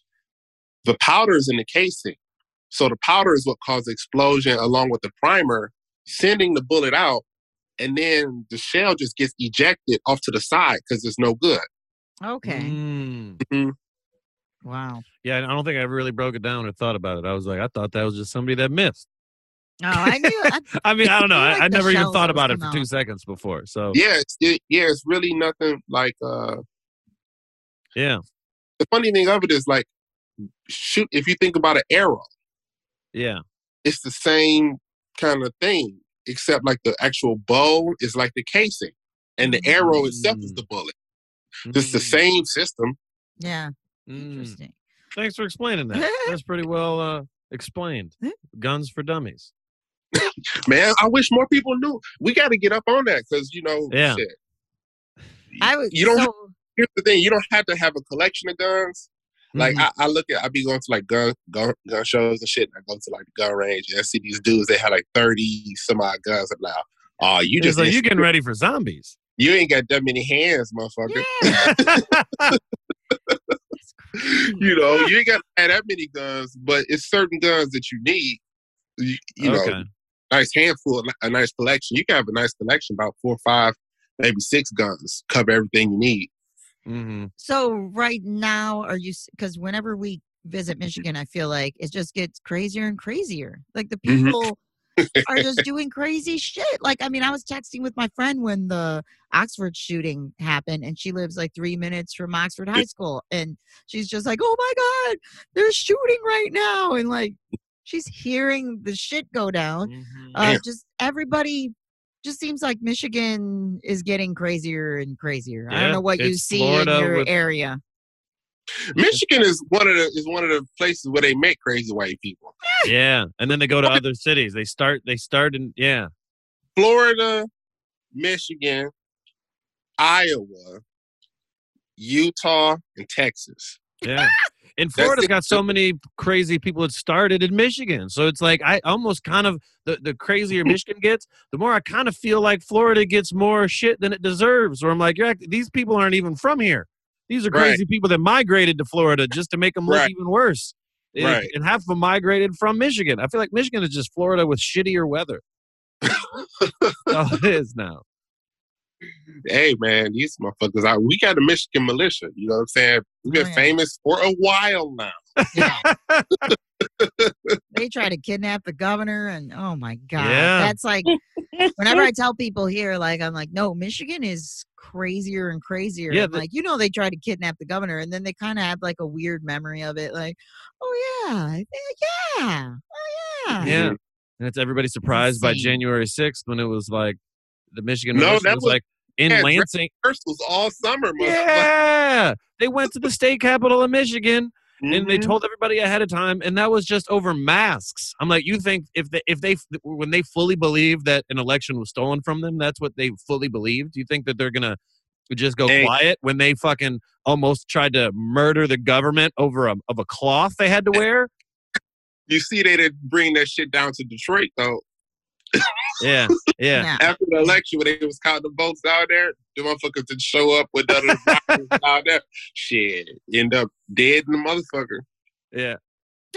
The powder is in the casing, so the powder is what caused the explosion along with the primer, sending the bullet out, and then the shell just gets ejected off to the side because it's no good. Okay. Mm. Wow. Yeah, I don't think I ever really broke it down or thought about it. I was like, I thought that was just somebody that missed. Oh, I knew. I, I mean, I don't know. I I, like I never even thought about it for coming two seconds before. So Yeah, it's, it, yeah, it's really nothing like. uh yeah, The funny thing of it is like, shoot. If you think about an arrow, yeah. it's the same kind of thing, except like the actual bow is like the casing, and the arrow itself is Mm. the bullet. It's the Mm. same system. yeah. Mm. Interesting. Thanks for explaining that. That's pretty well uh, explained. Guns for dummies. Man, I wish more people knew. We got to get up on that because you know, Yeah. shit. I was. You don't. So, here's the thing: you don't have to have a collection of guns. Like Mhm. I, I look at, I be going to like gun, gun gun shows and shit. And I go to like the gun range and I see these dudes. They have like thirty some odd guns. I'm like, oh, you It's just like you getting ready for zombies. you ain't got that many hands, motherfucker. yeah. You know, you ain't got that many guns, but it's certain guns that you need. You, you know, nice handful, a nice collection. You can have a nice collection, about four or five, maybe six guns, cover everything you need. Hmm So right now, are you? Because whenever we visit Michigan, I feel like it just gets crazier and crazier. Like the Mhm. people are just doing crazy shit. Like I mean, I was texting with my friend when the Oxford shooting happened, and she lives like three minutes from Oxford High School, and she's just like, "Oh my god, they're shooting right now," and like she's hearing the shit go down. Mm-hmm. Uh, just everybody. Just seems like Michigan is getting crazier and crazier. I don't know what you see Florida in your with- area. Michigan is one of the is one of the places where they make crazy white people. yeah, and then they go to other cities. They start. They start in. Yeah. Florida, Michigan, Iowa, Utah, and Texas. Yeah. And Florida's got so many crazy people that started in Michigan. So it's like I almost kind of the, the crazier Michigan gets, the more I kind of feel like Florida gets more shit than it deserves. Or I'm like, yeah, these people aren't even from here. These are Right. crazy people that migrated to Florida just to make them look Right. even worse. And, Right. and half of them migrated from Michigan. I feel like Michigan is just Florida with shittier weather. All it is now. Hey man, these motherfuckers out. We got a Michigan militia. You know what I'm saying? We've been Oh, yeah. famous for a while now. Yeah. they try to kidnap the governor and oh my god Yeah. that's like whenever i tell people here like i'm like no michigan is crazier and crazier Yeah, I'm the- like you know they tried to kidnap the governor and then they kind of have like a weird memory of it like oh yeah yeah oh yeah Yeah. And it's everybody surprised by January 6th when it was like the Michigan No, that was, was- like in yeah, Lansing. Rehearsals all summer. Yeah. They went to the state capital of Michigan and they Mhm. told everybody ahead of time and that was just over masks i'm like you think if they if they when they fully believe that an election was stolen from them that's what they fully believed Do you think that they're gonna just go Hey. quiet when they fucking almost tried to murder the government over a of a cloth they had to wear You see, they didn't bring that shit down to Detroit though. yeah yeah Yeah. After the election, when they was counting the votes out there, the motherfuckers didn't show up with none of the boxes down there. Shit, end up dead in the motherfucker. yeah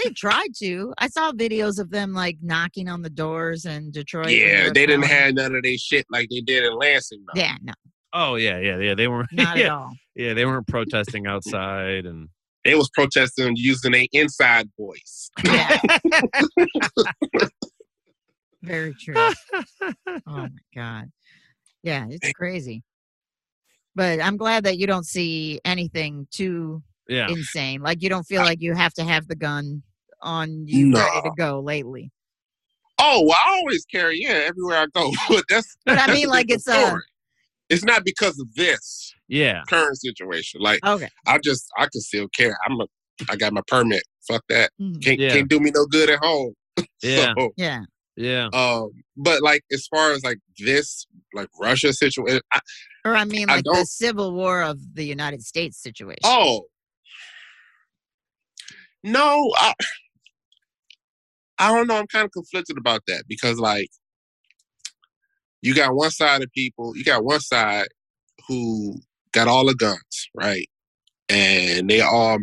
they tried to i saw videos of them like knocking on the doors in detroit yeah, were they didn't have none of their shit like they did in Lansing. Though. yeah no oh yeah yeah yeah they weren't not at yeah, all yeah they weren't protesting outside and They was protesting using a inside voice. yeah very true oh my god yeah it's crazy but i'm glad that you don't see anything too yeah insane like you don't feel like you have to have the gun on you ready to go lately Oh, well, I always carry yeah everywhere I go. But that's but i mean like it's a. It's not because of this yeah current situation. Like okay I just I can still carry. I'm a I got my permit. Fuck that. Mhm. Can't Yeah. can't do me no good at home. yeah So, yeah yeah um, but like as far as like this like Russia situation, I, or i mean I like the civil war of the united states situation oh no, I I don't know. I'm kind of conflicted about that because like you got one side of people, you got one side who got all the guns, right? And they all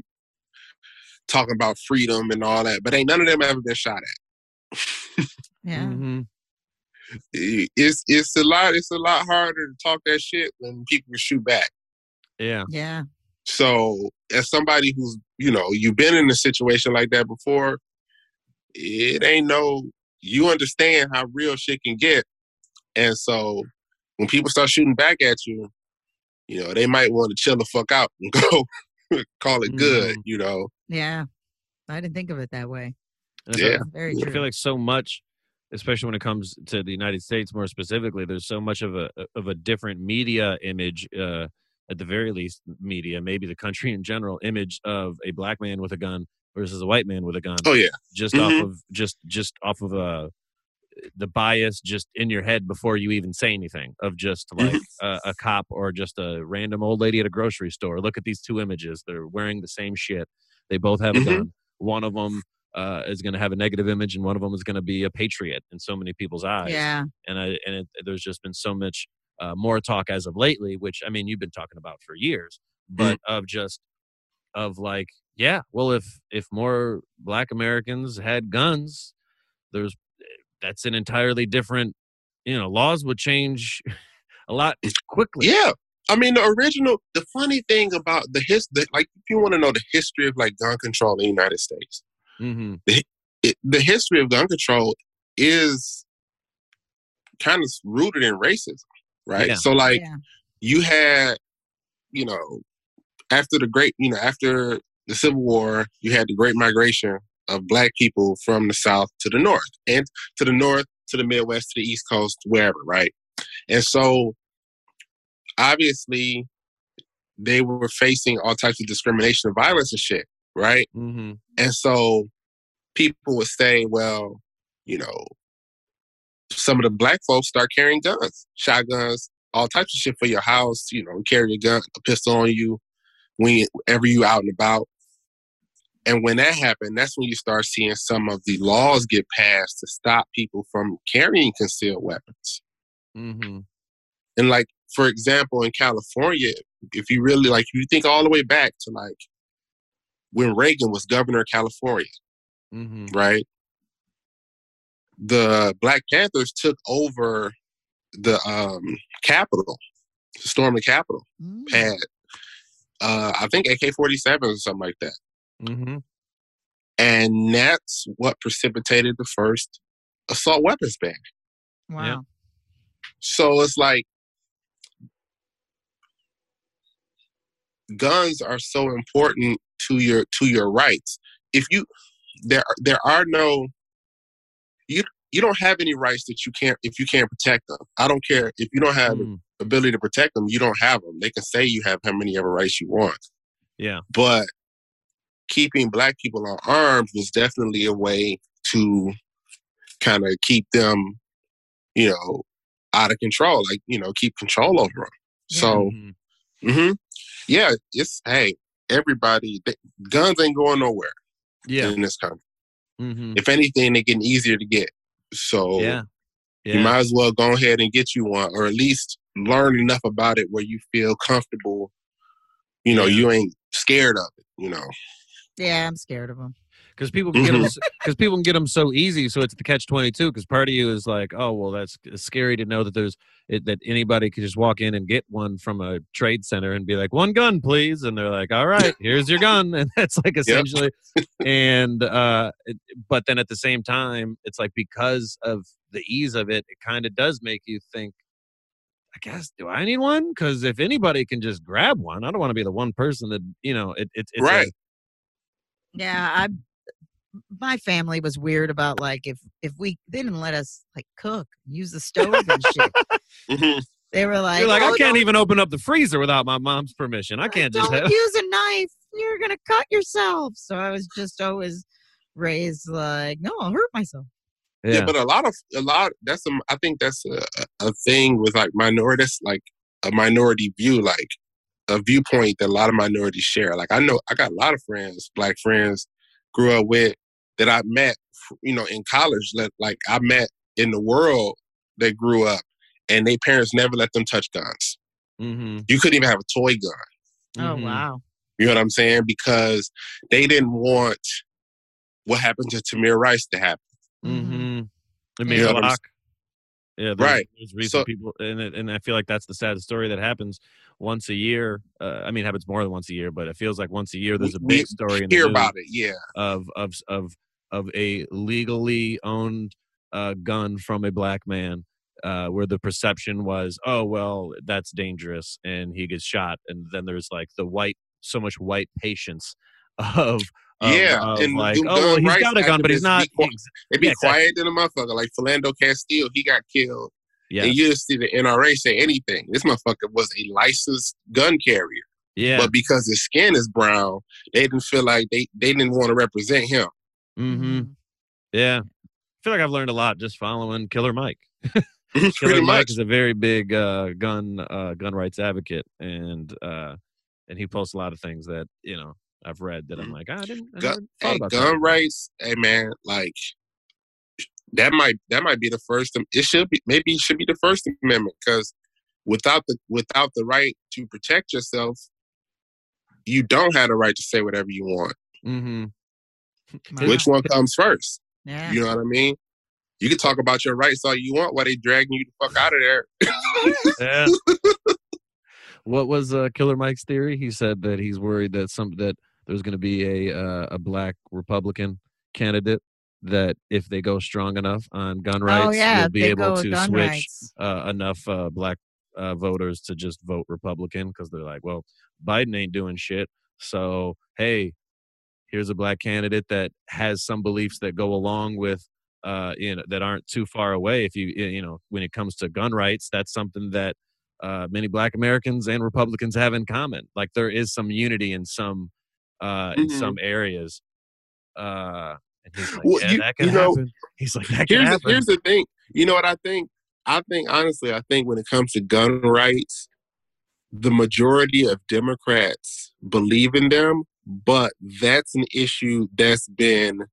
talking about freedom and all that, but ain't none of them ever been shot at. yeah Mhm. It's it's a lot it's a lot harder to talk that shit when people shoot back. yeah yeah So as somebody who's you know you've been in a situation like that before, it ain't no you understand how real shit can get, and so when people start shooting back at you, you know they might want to chill the fuck out and go call it good. Mhm. You know, yeah i didn't think of it that way And I feel- Yeah. very true. I true feel like so much, especially when it comes to the United States more specifically, there's so much of a of a different media image, uh, at the very least, media, maybe the country in general, image of a black man with a gun versus a white man with a gun, oh yeah, just off Mhm. of just just off of uh, the bias just in your head before you even say anything of just Mm-hmm. like a, a cop or just a random old lady at a grocery store. Look at these two images; they're wearing the same shit. They both have Mhm. a gun. One of them uh, is going to have a negative image, and one of them is going to be a patriot in so many people's eyes. yeah And I and it, there's just been so much uh, more talk as of lately, which I mean you've been talking about for years, but of just of like, yeah, well, if if more Black Americans had guns, there's that's an entirely different, you know, laws would change a lot quickly. yeah. I mean, the original. The funny thing about the history, like, if you want to know the history of like gun control in the United States, hmm it, the history of gun control is kind of rooted in racism, right? Yeah. So, like, yeah you had, you know, after the great, you know, after the Civil War, you had the Great Migration of Black people from the South to the North, and to the North, to the Midwest, to the East Coast, wherever, right? And so, obviously, they were facing all types of discrimination and violence and shit, right? hmm And so people would say, well, you know, some of the black folks start carrying guns, shotguns, all types of shit for your house, you know, carry a gun, a pistol on you whenever you out and about. And when that happened, that's when you start seeing some of the laws get passed to stop people from carrying concealed weapons. hmm And like, for example, in California, if you really like, if you think all the way back to like when Reagan was governor of California, Mm-hmm. right? The Black Panthers took over the um, Capitol, stormed the Capitol, Mm. had uh, I think AK 47s or something like that. Mm-hmm. And that's what precipitated the first assault weapons ban. Wow. So it's like guns are so important to your to your rights. If you there there are no you you don't have any rights that you can't if you can't protect them. I don't care if you don't have Mm. ability to protect them, you don't have them. They can say you have how many ever rights you want. Yeah. But keeping black people on arms was definitely a way to kind of keep them, you know, out of control, like, you know, keep control over them. So, Mhm. hmm yeah, it's, hey, everybody, th- guns ain't going nowhere yeah. in this country. Mm-hmm. If anything, they're getting easier to get. So, Yeah. you might as well go ahead and get you one, or at least learn enough about it where you feel comfortable. You know, Yeah. you ain't scared of it. You know, Yeah, I'm scared of them. Because people can get Mm-hmm. them because people can get them so easy. So it's the catch twenty two. Because part of you is like, oh well, that's scary to know that there's it, that anybody could just walk in and get one from a trade center and be like, one gun, please, and they're like, all right, here's your gun, and that's like essentially. and uh, it, but then at the same time, it's like because of the ease of it, it kind of does make you think. I guess do I need one? Because if anybody can just grab one, I don't want to be the one person that you know. It, it, it's a- right? Yeah, I my family was weird about like if if we they didn't let us like cook, use the stove and shit. Mhm. They were like, You're like, "Oh, I can't even open up the freezer without my mom's permission. I can't just don't have. use a knife. You're gonna cut yourself. So I was just always raised like, no, I'll hurt myself. Yeah. Yeah. but a lot of a lot. That's a. I think that's a, a a thing with like minority. That's like a minority view, like a viewpoint that a lot of minorities share. Like I know I got a lot of friends, black friends, grew up with that I met, you know, in college. That like I met in the world that grew up, and their parents never let them touch guns. Mm-hmm. You couldn't even have a toy gun. Oh wow. You know what I'm saying? Because they didn't want what happened to Tamir Rice to happen. Mm-hmm. It made You a know what I'm lock. Yeah, there's, Right. There's recent So- people, and and I feel like that's the sad story that happens once a year. Uh, I mean, it happens more than once a year, but it feels like once a year there's a big story in the Hear about it, yeah. of of of of a legally owned uh, gun from a black man. Uh, where the perception was, oh well, that's dangerous, and he gets shot, and then there's like the white, so much white patience of, of Yeah, of and like, them oh well, gun he's rights got a gun, but he's not. be qui- They be Yeah, exactly. quiet than a motherfucker. Like Philando Castile, he got killed. Yeah, And you didn't see the NRA say anything. This motherfucker was a licensed gun carrier. yeah, But because his skin is brown, they didn't feel like they, they didn't want to represent him. mm-hmm. Yeah. I feel like I've learned a lot just following Killer Mike. Killer Mike much. is a very big uh, gun uh, gun rights advocate, and uh, and he posts a lot of things that you know I've read that I'm like "Ah, I didn't. I Gun- never thought Hey, gun that. rights, hey man, like that might that might be the first. It should be maybe it should be the First Amendment because without the without the right to protect yourself, you don't have the right to say whatever you want. Mm-hmm. Wow. Which one comes first? Yeah. You know what I mean? You can talk about your rights all you want while they dragging you the fuck out of there. Yeah. what was uh, Killer Mike's theory? He said that he's worried that some that there's going to be a uh, a black Republican candidate that if they go strong enough on gun rights, oh yeah, will be able to switch uh, enough uh, black uh, voters to just vote Republican because they're like, well, Biden ain't doing shit. So hey, here's a black candidate that has some beliefs that go along with, uh, you know, that aren't too far away. If you you know, when it comes to gun rights, that's something that uh, many Black Americans and Republicans have in common. Like there is some unity in some uh, in Mhm. some areas. Uh, and he's like, Well, yeah, you- that could you know, happen. He's like, that could here's the, here's the thing. You know what I think? I think honestly, I think when it comes to gun rights, the majority of Democrats believe in them, but that's an issue that's been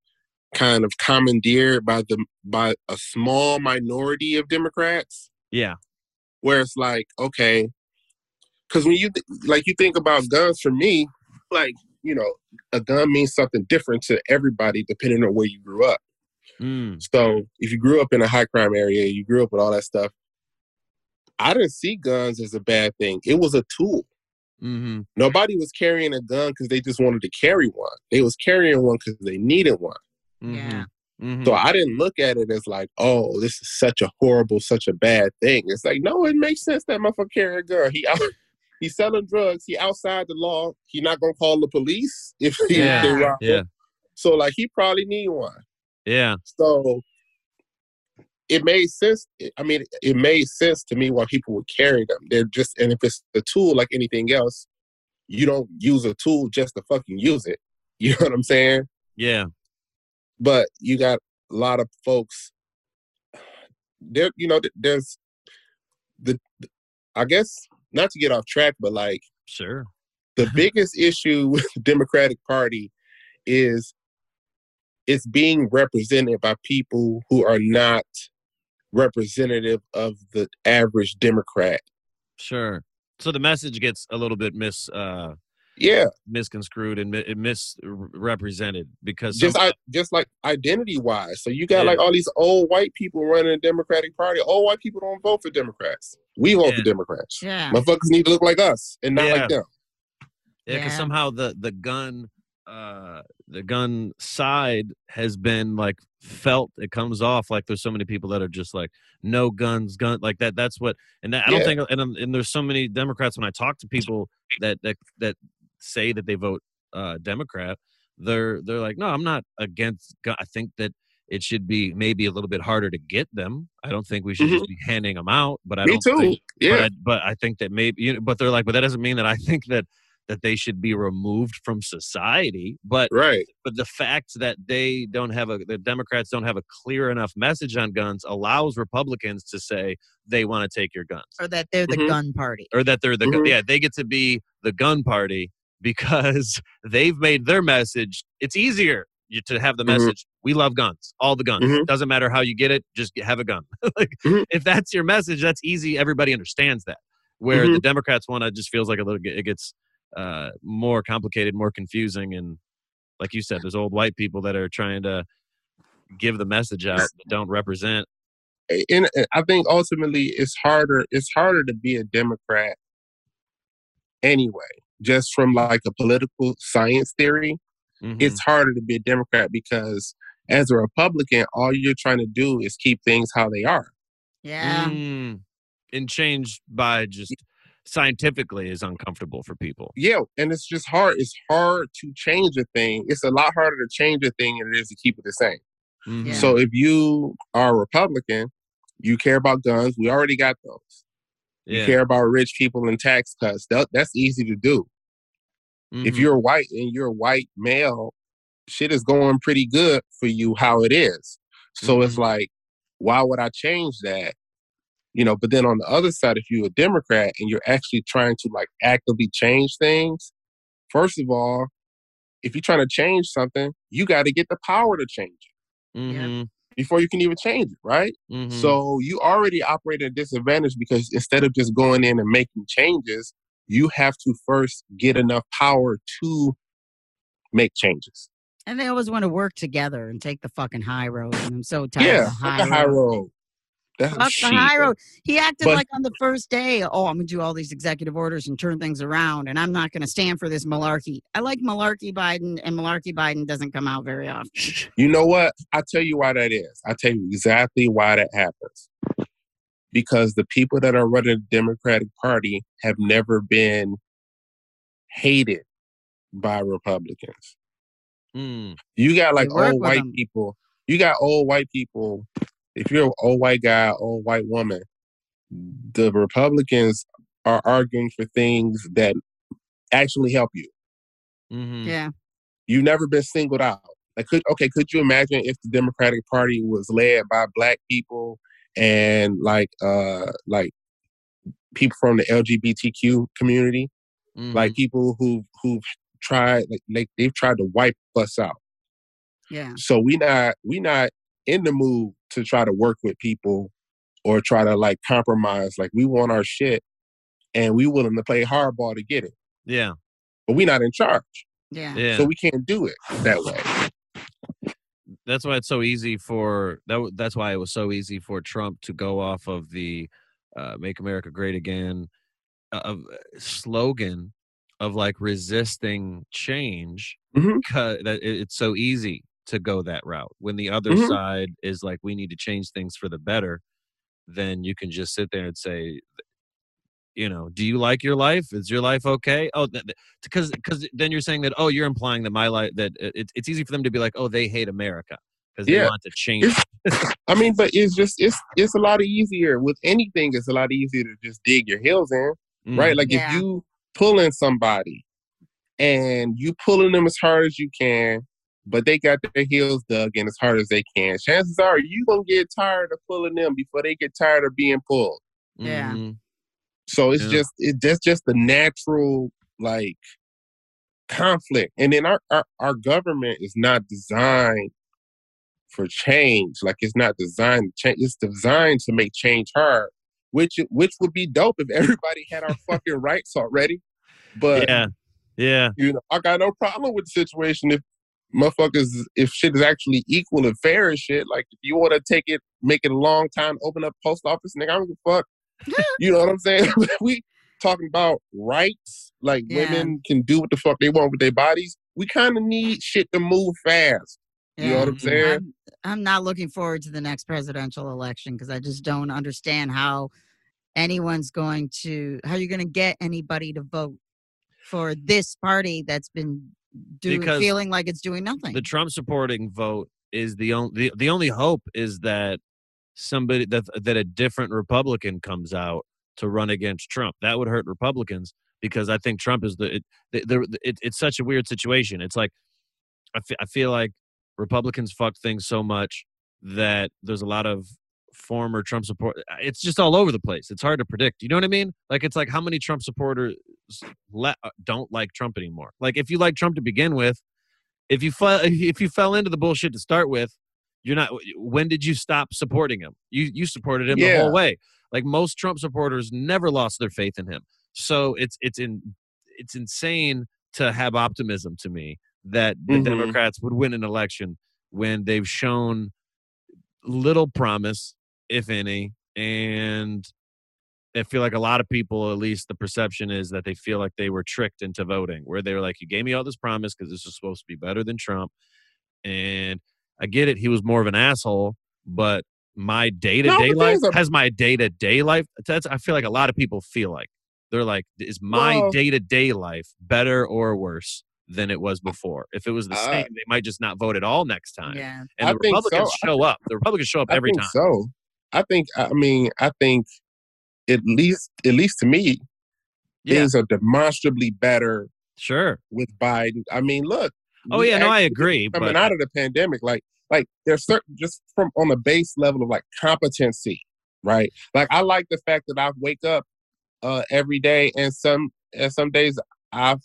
kind of commandeered by the by a small minority of Democrats yeah, where it's like, okay, because when you th- like you think about guns for me, like you know, a gun means something different to everybody depending on where you grew up. Mm, So if you grew up in a high crime area, you grew up with all that stuff. I didn't see guns as a bad thing. It was a tool. hmm Nobody was carrying a gun because they just wanted to carry one. They was carrying one because they needed one. Yeah. hmm So I didn't look at it as like, oh, this is such a horrible, such a bad thing. It's like, no, it makes sense that motherfucker carry a gun. He out, he's selling drugs. He outside the law. He not gonna call the police if he Yeah. Yeah. So like he probably need one. Yeah. So it made sense. I mean, it made sense to me why people would carry them. They're just, and if it's a tool like anything else, you don't use a tool just to fucking use it. You know what I'm saying? Yeah. But you got a lot of folks. There, you know, there's the, I guess not to get off track, but like Sure. the biggest issue with the Democratic Party is it's being represented by people who are not representative of the average Democrat. Sure. So the message gets a little bit mis uh Yeah, misconstrued and misrepresented because just I, just like identity wise. So you got Yeah. like all these old white people running the Democratic Party. Old white people don't vote for Democrats. We vote Yeah. for Democrats. Yeah. Motherfuckers need to look like us and not Yeah. like them. Yeah, because Yeah. somehow the the gun uh the gun side has been like felt it comes off like there's so many people that are just like no guns gun like that that's what and that, I don't Yeah. think and, um, and there's so many Democrats when I talk to people that that that say that they vote uh Democrat they're they're like no I'm not against gun I think that it should be maybe a little bit harder to get them I don't think we should just be handing them out but I Me don't too. think but yeah. I, but I think that maybe, you know, but they're like, but that doesn't mean that I think that that they should be removed from society. But right. but the fact that they don't have a, the Democrats don't have a clear enough message on guns allows Republicans to say they want to take your guns, Or that they're the Mhm. gun party. or that they're the gu- Mhm. yeah they get to be the gun party because they've made their message. It's easier to have the Mhm. message. We love guns, all the guns. Mhm. Doesn't matter how you get it, just have a gun. like Mhm. if that's your message, that's easy. Everybody understands that. Where the Democrats one, it just feels like a little. It gets uh, more complicated, more confusing, and like you said, there's old white people that are trying to give the message out that don't represent. and and I think ultimately it's harder. It's harder to be a Democrat anyway. Just from like a political science theory, Mhm. it's harder to be a Democrat because as a Republican, all you're trying to do is keep things how they are. Yeah. Mm. and change by just scientifically is uncomfortable for people. Yeah, and it's just hard. It's hard to change a thing. It's a lot harder to change a thing than it is to keep it the same. Mhm. Yeah. So if you are a Republican, you care about guns. We already got those. You care about rich people and tax cuts. That, that's easy to do. If Mhm. you're white and you're a white male, shit is going pretty good for you how it is. So it's Mhm. like, why would I change that? You know, but then on the other side, if you're a Democrat and you're actually trying to like actively change things, first of all, if you're trying to change something, you got to get the power to change it Mhm. Before you can even change it, right? Mhm. So you already operate at a disadvantage because instead of just going in and making changes, you have to first get enough power to make changes. And they always want to work together and take the fucking high road. And I'm so tired Yeah, of the high, the high road. road. That's Fuck the high road. He acted But- like on the first day, oh, I'm gonna do all these executive orders and turn things around, and I'm not gonna stand for this malarkey. I like malarkey Biden, and malarkey Biden doesn't come out very often. You know what? I'll tell you why that is. I'll tell you exactly why that happens. Because the people that are running the Democratic Party have never been hated by Republicans. Mm. You got like They old white them. people. You got old white people. If you're an old white guy, old white woman, the Republicans are arguing for things that actually help you. Mhm. Yeah. You've never been singled out. Like, could okay? Could you imagine if the Democratic Party was led by black people and like uh like people from the LGBTQ community, like Mhm. people who who've tried like, like they've tried to wipe us out. Yeah. So we not we not in the mood to try to work with people or try to like compromise. Like we want our shit. and we willing to play hardball to get it. Yeah. But we not in charge, Yeah. Yeah. so we can't do it that way. that's why it's so easy for that. That's why it was so easy for Trump to go off of the uh, "Make America Great Again" uh, of slogan of like resisting change. Mhm. 'cause that it- it's so easy to go that route when the other Mhm. side is like, "We need to change things for the better." Then you can just sit there and say, you know, do you like your life? Is your life okay? Oh, because because then you're saying that oh, you're implying that my life that it, it's- it's easy for them to be like, oh, they hate America because they Yeah. want to change. I mean, but it's just it's it's a lot easier with anything. It's a lot easier to just dig your heels in, Mm. right? Like Yeah. if you pulling somebody and you pulling them as hard as you can, but they got their heels dug in as hard as they can. Chances are you gonna get tired of pulling them before they get tired of being pulled. Yeah. Mhm. So it's Yeah. just it that's just the natural like conflict. And then our, our our government is not designed for change. Like it's not designed to change. It's designed to make change hard, which which would be dope if everybody had our fucking rights already. But yeah, yeah, you know, I got no problem with the situation if motherfuckers if shit is actually equal and fair and shit. Like if you want to take it, make it a long time, open up post office, nigga, I don't give a fuck. you know what I'm saying? we talking about rights, like Yeah. women can do what the fuck they want with their bodies. We kind of need shit to move fast. You know what I'm saying? Mm-hmm. I'm, I'm not looking forward to the next presidential election because I just don't understand how anyone's going to how you're going to get anybody to vote for this party that's been doing Because feeling like it's doing nothing. the Trump supporting vote is the only the, the only hope is that somebody that that a different Republican comes out to run against Trump. That would hurt Republicans because I think Trump is the it, the, the, it, it's such a weird situation. It's like I I feel like Republicans fuck things so much that there's a lot of former Trump support. It's just all over the place. It's hard to predict. You know what I mean? Like it's like how many Trump supporters le- uh, don't like Trump anymore. Like if you like Trump to begin with, if you fell if you fell into the bullshit to start with, you're not. When did you stop supporting him? You you supported him the whole way. Like most Trump supporters never lost their faith in him. So it's it's in it's insane to have optimism to me that the Mhm. Democrats would win an election when they've shown little promise, if any, and I feel like a lot of people, at least the perception is that they feel like they were tricked into voting, where they were like, "You gave me all this promise because this was supposed to be better than Trump," and I get it, he was more of an asshole, but my day to day life a- has my day to day life. That's I feel like a lot of people feel like they're like, "Is my day to day life better or worse?" Than it was before. If it was the Uh, same, they might just not vote at all next time. yeah. And I the think Republicans so. show up. The Republicans show up I every time. so. I think. I mean, I think at least, at least to me, Yeah, things are demonstrably better sure. with Biden. I mean, look. Oh yeah, no, I agree. Coming But out of the pandemic, like, like there's certain just from on the base level of like competency, right? Like, I like the fact that I wake up uh every day, and some and some days I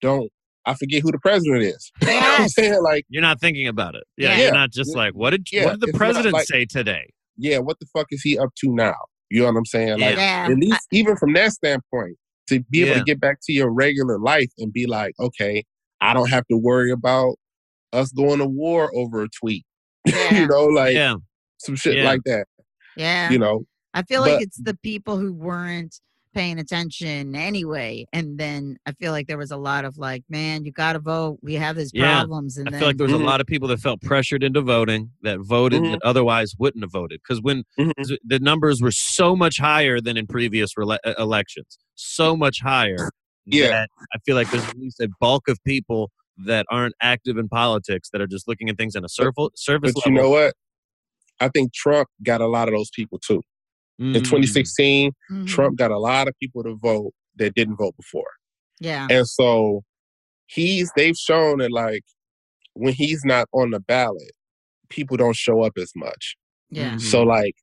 don't. I forget who the president is. You know what I'm saying? Like, you're not thinking about it. Yeah, Yeah. you're not just like, what did Yeah, what did the it's president like- say today? yeah, what the fuck is he up to now? You know what I'm saying? Like, yeah. at least even from that standpoint, to be able Yeah. to get back to your regular life and be like, okay, I don't have to worry about us going to war over a tweet. Yeah. you know, like yeah, some shit Yeah. like that. yeah. You know, I feel like it's the people who weren't paying attention anyway. And then I feel like there was a lot of like, man, you got to vote. We have these Yeah. problems. And I then, feel like there was Mhm. a lot of people that felt pressured into voting that voted Mhm. that otherwise wouldn't have voted because when Mhm. the numbers were so much higher than in previous rele- uh, elections, so much higher. Yeah. that I feel like there's at least a bulk of people that aren't active in politics that are just looking at things in a surface surface but you level. know what? I think Trump got a lot of those people too. In Mm. 2016, Mhm. Trump got a lot of people to vote that didn't vote before. Yeah. And so he's they've shown that like when he's not on the ballot, people don't show up as much. Yeah. Mhm. So like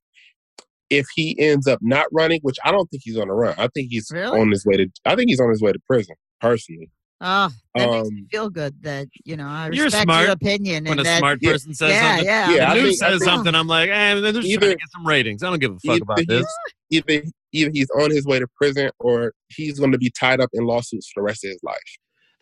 if he ends up not running, which I don't think he's gonna run, I think he's Really? on his way to I think he's on his way to prison, personally. Oh, that makes me Um, feel good that, you know, I You're respect smart your opinion. when and a that, smart yeah, person says yeah, something. yeah. Yeah, the yeah, news think, says something, I'm like, eh, they're just trying to get some ratings. I don't give a fuck about this. he's either either he's on his way to prison or he's going to be tied up in lawsuits for the rest of his life.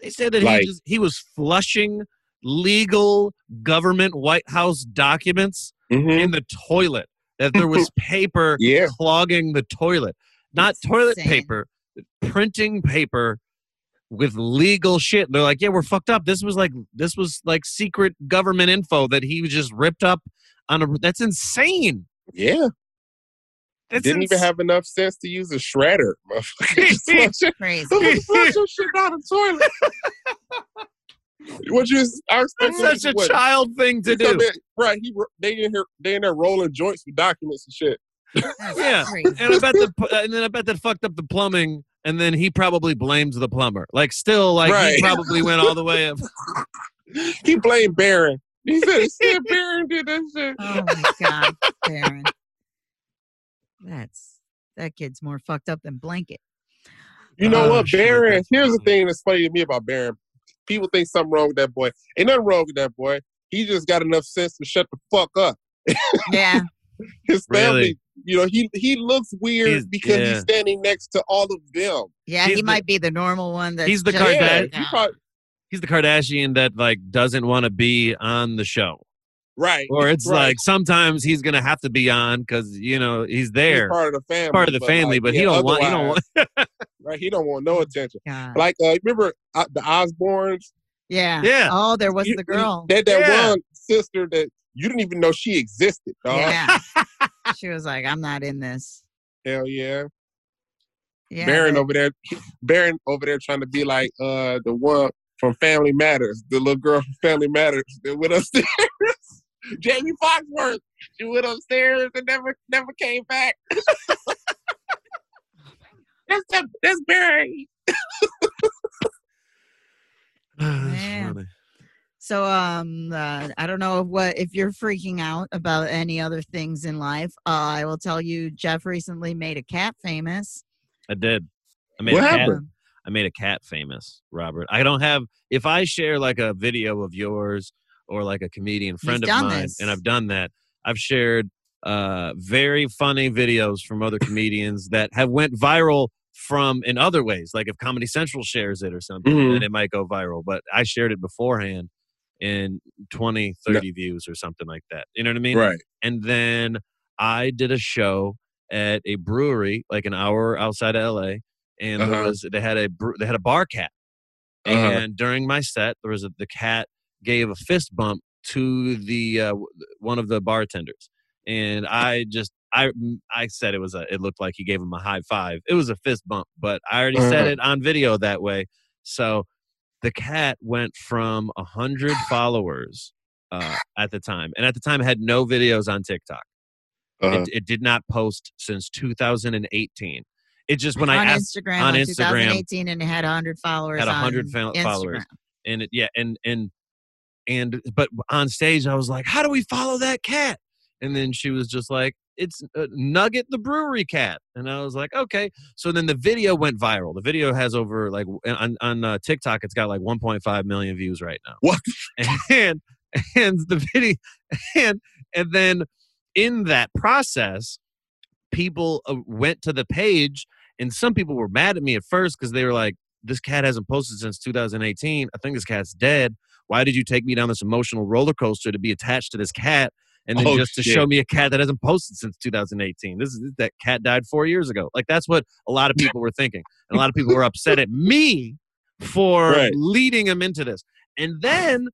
They said that Like- he just, he was flushing legal government White House documents hmm in the toilet. That there was paper Yeah. clogging the toilet, not That's toilet insane. paper, printing paper with legal shit. They're like, yeah, we're fucked up. This was like this was like secret government info that he just ripped up on a. That's insane. Yeah. That's Didn't even have enough sense to use a shredder. motherfucker. Just flush it- Crazy. flush your shit down the toilet. What you? I That's such a what, child thing to he come do. in- right? He they in here they in there rolling joints with documents and shit. That's Yeah. crazy. And I bet the and then I bet that fucked up the plumbing. And then he probably blames the plumber. Like still, like he probably went all the way up. He blamed Barron. He said, "See, Barron did that shit." Oh my God, Barron. That's that kid's more fucked up than blanket. You know Oh, what, shit, Here's the thing that's funny to me about Barron. People think something wrong with that boy. Ain't nothing wrong with that boy. He just got enough sense to shut the fuck up. Yeah. His family, Really? you know, he he looks weird He's- because yeah. he's standing next to all of them. Yeah, He's he the- might be the normal one that's he's the Kardashian- Yeah, he He's the Kardashian that like doesn't want to be on the show. right. Or it's right. like sometimes he's gonna have to be on because you know he's He's there, part of the family. part of the family, like, but he don't want. He don't want. Right, he don't want no attention. God. Like, uh, remember uh, the Osbournes? Yeah. Yeah. Oh, there was the girl. They had that Yeah. one sister that you didn't even know she existed. Dog. Yeah. she was like, I'm not in this. Hell yeah. Yeah. Barron but- over there, Barron over there trying to be like uh the one from Family Matters, the little girl from Family Matters that went upstairs. Jaimee Foxworth, she went upstairs and never never came back. that's that, that's Barry. That's Man. funny. So um uh, I don't know what if you're freaking out about any other things in life. Uh, I will tell you Jeff recently made a cat famous. I did. I made What a cat. happened? I made a cat famous, Robert. I don't have. If I share like a video of yours or like a comedian friend of mine, this. and I've done that, I've shared uh, very funny videos from other comedians that have went viral from in other ways. Like if Comedy Central shares it or something, Mhm. then it might go viral. But I shared it beforehand in 20, 30 views or something like that. You know what I mean? Right. and then I did a show at a brewery, like an hour outside of LA, and there Uh-huh. was they had a they had a bar cat, Uh-huh. and during my set there was a, the cat gave a fist bump to the uh, one of the bartenders, and I just. I, I said it was a it looked like he gave him a high five. It was a fist bump, but I already said Uh-huh. it on video that way. So the cat went from a hundred followers uh, at the time, and at the time had no videos on TikTok. Uh-huh. It, it did not post since 2018. It just when I asked Instagram on on Instagram, 2018 and it had 100 followers. had 100 on Instagram. followers. and it, yeah, and and and but on stage I was like, how do we follow that cat? And then she was just like, it's uh, Nugget the brewery cat, and I was like, okay. So then the video went viral. The video has over like on on uh, TikTok, it's got like 1.5 million views right now. What? And and the video and and then in that process, people uh, went to the page, and some people were mad at me at first because they were like, "This cat hasn't posted since 2018. I think this cat's dead. Why did you take me down this emotional roller coaster to be attached to this cat?" And then Oh, just to shit. show me a cat that hasn't posted since 2018. This is that cat died four years ago. Like that's what a lot of people were thinking, and a lot of people were upset at me for Right. leading him into this. And then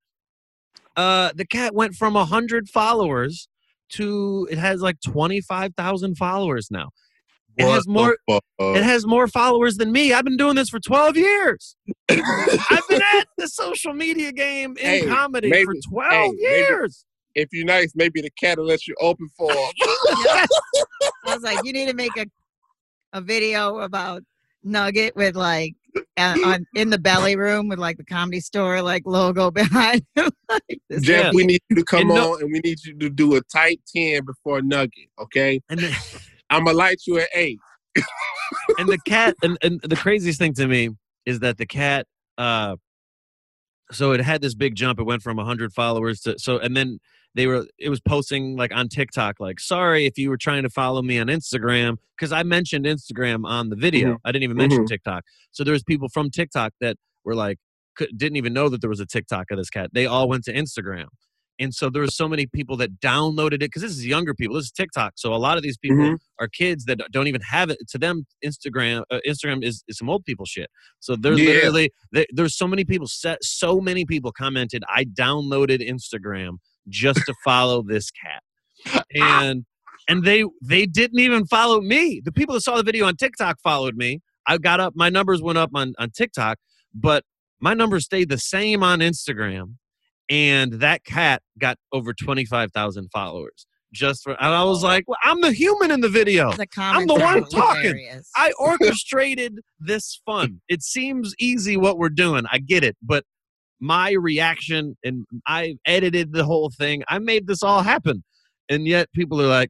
uh, the cat went from 100 followers to it has like 25,000 followers now. It What has more it has more followers than me. I've been doing this for 12 years. I've been at the social media game in Hey, comedy maybe- for 12 hey, years. If you're nice, maybe the cat will let you open for him. I was like, you need to make a a video about Nugget with like uh, on in the belly room with like the comedy store like logo behind him. like Jeff, Yeah. we need you to come And no- on and we need you to do a tight 10 before Nugget, okay? And then, I'm going to light you at 8. and the cat and, and the craziest thing to me is that the cat uh so it had this big jump. It went from 100 followers to so, and then they were it was posting like on TikTok, like sorry if you were trying to follow me on Instagram because I mentioned Instagram on the video. I didn't even mention TikTok. So there was people from TikTok that were like could, didn't even know that there was a TikTok of this cat. They all went to Instagram. And so there were so many people that downloaded it because this is younger people. This is TikTok. So a lot of these people Mhm. are kids that don't even have it. To them, Instagram uh, Instagram is, is some old people shit. So they're Yeah. literally there, there's so many people. Set, so many people commented. I downloaded Instagram just to follow this cat, and and they they didn't even follow me. The people that saw the video on TikTok followed me. I got up. My numbers went up on on TikTok, but my numbers stayed the same on Instagram. And that cat got over twenty five thousand followers. Just for, and I was like, well, I'm the human in the video. The I'm the one talking. hilarious. I orchestrated this fun. It seems easy what we're doing. I get it, but my reaction and I edited the whole thing. I made this all happen. And yet people are like,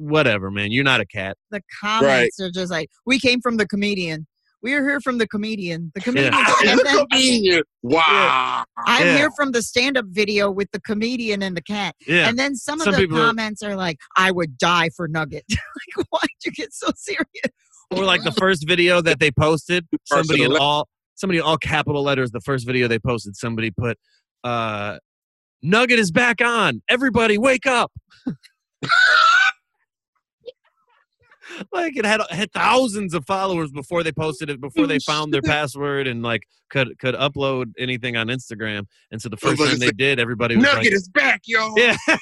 whatever, man. You're not a cat. the comments are just like, we came from the comedian. We are here from the comedian. The comedian. And then Convenient. Wow. I'm Yeah. here from the stand-up video with the comedian and the cat. Yeah. And then some of the people are- comments are like, I would die for Nugget. like, why'd you get so serious? or like the first video that they posted, somebody of in all somebody all capital letters. The first video they posted, somebody put, uh, "Nugget is back on. Everybody, wake up!" like it had had thousands of followers before they posted it, before they found their password and like could could upload anything on Instagram. And so the first time they did, everybody was like, Nugget like, is back, yo. "Yeah."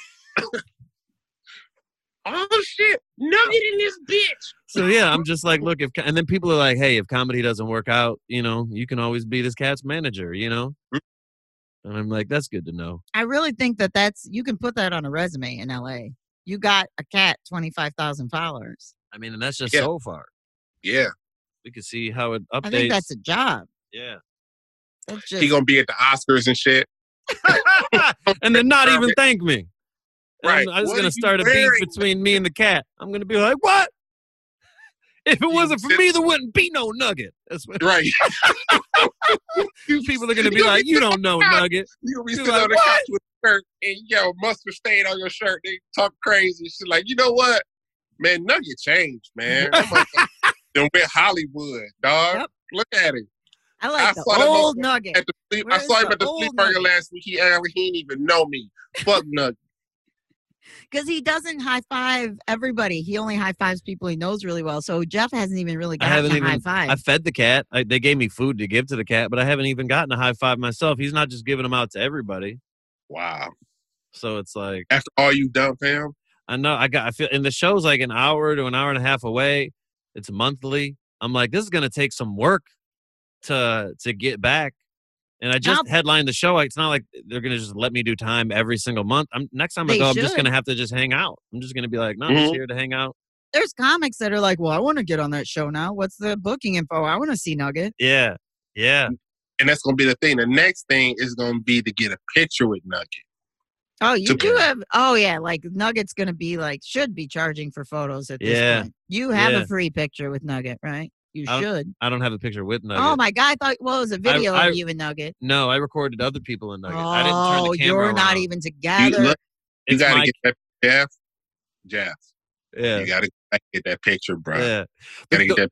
Oh shit. Nugget in this bitch. So yeah, I'm just like, look, if and then people are like, hey, if comedy doesn't work out, you know, you can always be this cat's manager, you know. Mm-hmm. And I'm like, that's good to know. I really think that that's, you can put that on a resume in LA. You got a cat, 25,000 followers. I mean, and that's just Yeah. so far. Yeah. We can see how it updates. I think that's a job. yeah. That's just, He gonna be at the Oscars and shit. and then not even thank me. And Right. I was What gonna are you start a beef between me and the cat. I'm gonna be like, what? If it wasn't for me, there wouldn't be no nugget. That's what Right. You people are gonna be like, you don't know nugget. You gonna be You're sitting like, on the "What?" couch with a shirt and yo mustard stain on your shirt. They talk crazy. She's like, you know what, man, Nugget changed, man. That motherfucker Done went Hollywood, dog. Yep. Look at him. I like I the saw that old nugget. At the flea, I saw him at the flea old burger last week. He act he didn't even know me. Fuck Nugget. Because he doesn't high five everybody. He only high fives people he knows really well. So Jeff hasn't even really I gotten a high five. I fed the cat. I, they gave me food to give to the cat, but I haven't even gotten a high five myself. He's not just giving them out to everybody. Wow. So it's like After all you've done, fam. I know I got I feel and the show's like an hour to an hour and a half away. It's monthly. I'm like, this is gonna take some work to to get back. And I just headlined the show. It's not like they're gonna just let me do time every single month. I'm next time I They go, I'm just gonna have to just hang out. I'm just gonna be like, no, I'm just Mhm. here to hang out. There's comics that are like, well, I want to get on that show now. What's the booking info? I want to see Nugget. Yeah. Yeah. And that's gonna be the thing. The next thing is gonna be to get a picture with Nugget. Oh, you To- do have. Oh, yeah. Like Nugget's going to be like, should be charging for photos at this Yeah. point. You have Yeah. a free picture with Nugget, right? You I should. I don't have a picture with Nugget. Oh, my God. I thought, well, it was a video I- of you and Nugget. No, I recorded other people in Nugget. I didn't turn Oh, the camera you're not around. even You, together. look, you gotta my- get that Jeff. Jeff. yeah. You gotta get that picture, bro. Yeah. Gotta get that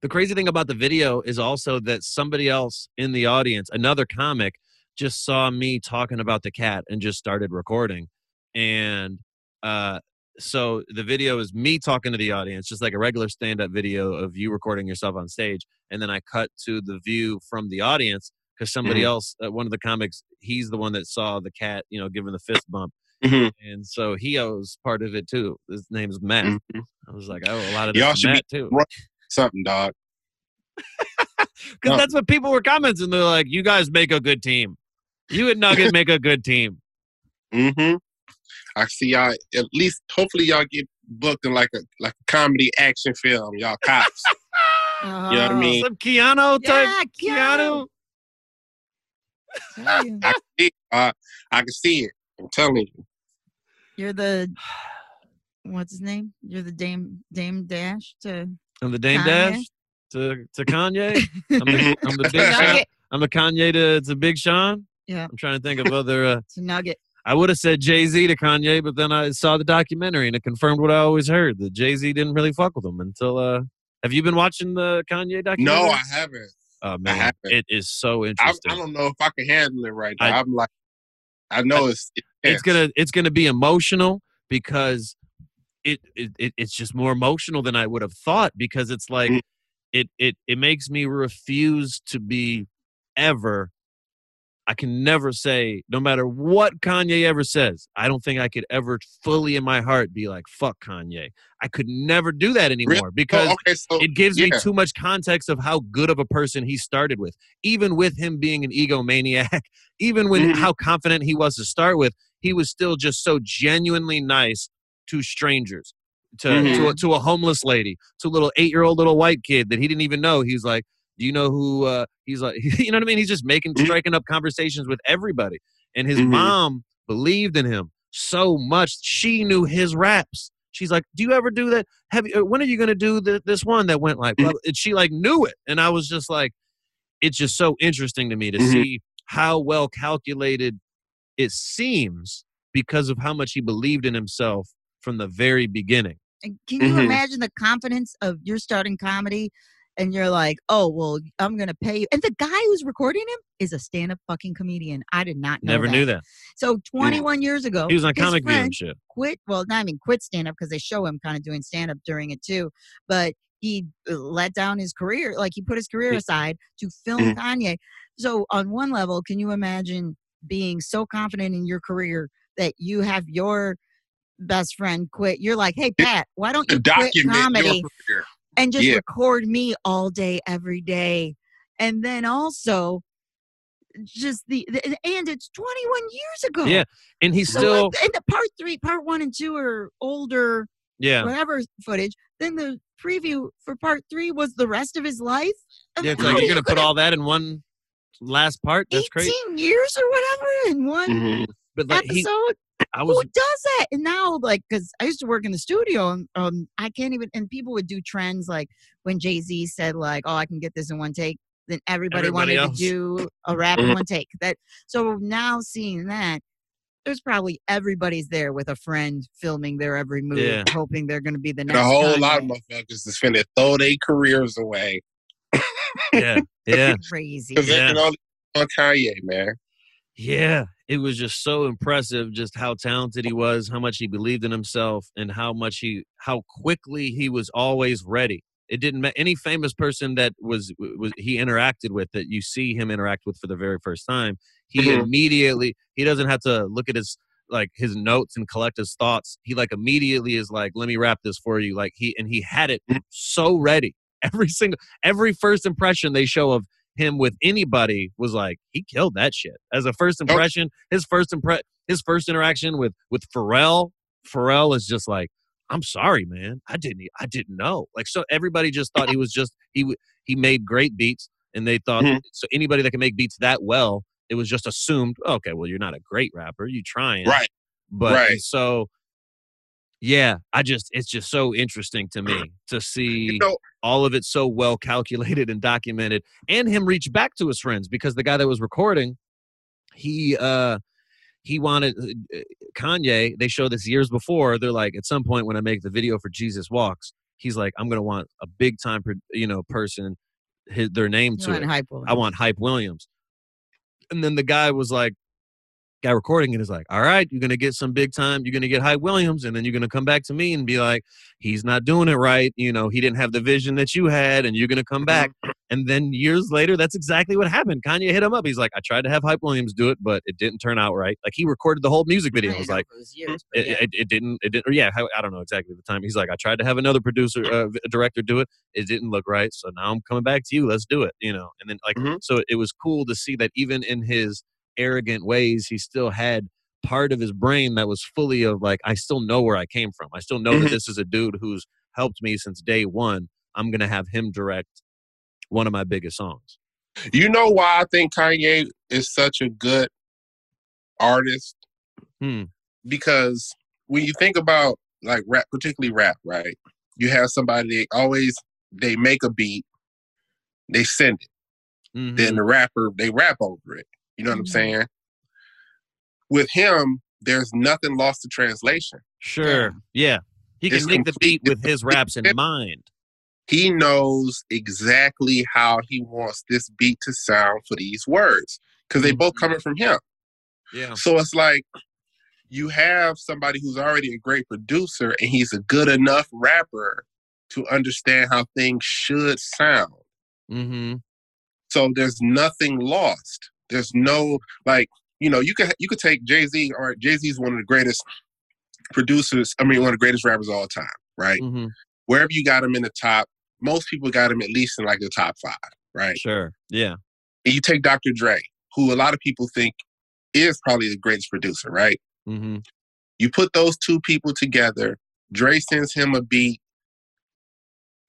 The crazy thing about the video is also that somebody else in the audience, another comic, just saw me talking about the cat and just started recording. And uh, so the video is me talking to the audience, just like a regular stand up video of you recording yourself on stage. And then I cut to the view from the audience because somebody Mhm. else, uh, one of the comics, he's the one that saw the cat, you know, giving the fist bump. Mhm. And so he owes part of it too. His name's Matt. Mhm. I was like, I owe a lot of Y'all should be too. something, dog. Because No. that's what people were commenting. They're like, "You guys make a good team. You and Nugget make a good team." Mm-hmm. I see y'all at least hopefully y'all get booked in like a like a comedy action film, y'all cops. Oh, You know what I mean? Some Keanu type. Yeah, Keanu. Tell you. I can see it. Uh, I can see it. I'm telling you. You're the what's his name? You're the Dame Dame Dash to I'm the Dame Kanye? Dash to to Kanye. I'm the, I'm the big Sean. I'm the Kanye to, to Big Sean. Yeah. I'm trying to think of other. Uh, It's a nugget. I would have said Jay Z to Kanye, but then I saw the documentary and it confirmed what I always heard that Jay Z didn't really fuck with him until. uh Have you been watching the Kanye documentary? No, I haven't. Oh man, haven't. it is so interesting. I don't know if I can handle it right now. I- I, am like, I know it's it's gonna it's gonna be emotional because it, it, it it's just more emotional than I would have thought because it's like Mm. it it it makes me refuse to be ever I can never say no matter what Kanye ever says I don't think I could ever fully in my heart be like fuck Kanye. I could never do that anymore because Oh, okay, so it gives me too much context of how good of a person he started with. Even with him being an egomaniac even when Mhm. how confident he was to start with he was still just so genuinely nice to strangers to to, a, Mhm. to a homeless lady to a little eight-year-old little white kid that he didn't even know. He's like do you know who uh he's like you know what i mean he's just making Mhm. striking up conversations with everybody and his Mhm. mom believed in him so much she knew his raps she's like do you ever do that have you, uh, when are you going to do the, this one that went like Mhm. blah, blah," and she like knew it and i was just like it's just so interesting to me to Mhm. see how well calculated it seems because of how much he believed in himself from the very beginning And can you Mhm. imagine the confidence of you're starting comedy and you're like, oh, well, I'm going to pay you. And the guy who's recording him is a stand up fucking comedian. I did not know never that. knew that So 21 years ago, he was on comic view and shit quit. Well, not I mean quit stand up because they show him kind of doing stand up during it too. But he uh, let down his career. Like he put his career aside to film Mhm. Kanye. So on one level, can you imagine being so confident in your career that you have your best friend quit? You're like, hey Pat, why don't you quit comedy? And just Yeah. record me all day every day. And then also just the, the and it's 21 years ago. Yeah, and he's so still like, and the part three part one and two are older yeah. whatever footage. Then the preview for part three was the rest of his life. I yeah mean, like you're you gonna put all that in one last part? That's 18 crazy years or whatever in one Mhm. but like he episode i was who does that? And now, like, because I used to work in the studio, and um, I can't even. And people would do trends like when Jay Z said, like, "Oh, I can get this in one take." Then everybody, Everybody wanted else. to do a rap in Mhm. one take. That so now seeing that, there's probably everybody's there with a friend filming their every move, Yeah. hoping they're going to be the And next. a whole lot of Kanye. motherfuckers is finna throw their careers away yeah yeah crazy. Yeah. they on Kanye, man. Yeah, it was just so impressive just how talented he was, how much he believed in himself, and how much he how quickly he was always ready. It didn't any famous person that was was he interacted with that you see him interact with for the very first time. He Mhm. immediately he doesn't have to look at his like his notes and collect his thoughts. He like immediately is like, "Let me wrap this for you." Like he and he had it Mhm. so ready. Every single every first impression they show of him with anybody was like he killed that shit as a first impression his first impre- his first interaction with with Pharrell Pharrell is just like I'm sorry man I didn't I didn't know like so everybody just thought he was just he he made great beats and they thought Mhm. so anybody that can make beats that well it was just assumed okay well you're not a great rapper you trying Right. but Right. so yeah I just it's just so interesting to me to see You know, all of it so well calculated and documented and him reach back to his friends because the guy that was recording he uh he wanted uh, kanye they showed this years before they're like at some point when i make the video for jesus walks he's like i'm gonna want a big time pro- you know person his, their name You to it. hype i want hype williams. And then the guy was like guy recording it is like all right you're gonna get some big time you're gonna get hype williams and then you're gonna come back to me and be like he's not doing it right you know he didn't have the vision that you had and you're gonna come back and then years later that's exactly what happened. Kanye hit him up he's like i tried to have hype williams do it but it didn't turn out right. Like he recorded the whole music video it was like it, it, it didn't it didn't or yeah i don't know exactly the time he's like i tried to have another producer uh, director do it it didn't look right so now i'm coming back to you let's do it you know and then like Mhm. so it was cool to see that even in his arrogant ways he still had part of his brain that was fully of like i still know where i came from i still know that Mhm. this is a dude who's helped me since day one i'm gonna have him direct one of my biggest songs you know why I think Kanye is such a good artist? Hmm. Because when you think about like rap, particularly rap, right? You have somebody they always they make a beat, they send it. Mhm. Then the rapper they rap over it. You know what I'm Mhm. saying? With him, there's nothing lost to translation. Sure. Yeah. He can It's make the beat with his raps in mind. He knows exactly how he wants this beat to sound for these words because they both Mhm. coming from him. Yeah. So it's like you have somebody who's already a great producer and he's a good enough rapper to understand how things should sound. Mm-hmm. So there's nothing lost. There's no like you know you could you could take Jay Z or Jay Z is one of the greatest producers. I mean one of the greatest rappers of all time, right? Mm-hmm. Wherever you got him in the top, most people got him at least in like the top five, right? Sure. Yeah. And you take Dr. Dre, who a lot of people think is probably the greatest producer, right? Mm-hmm. You put those two people together. Dre sends him a beat.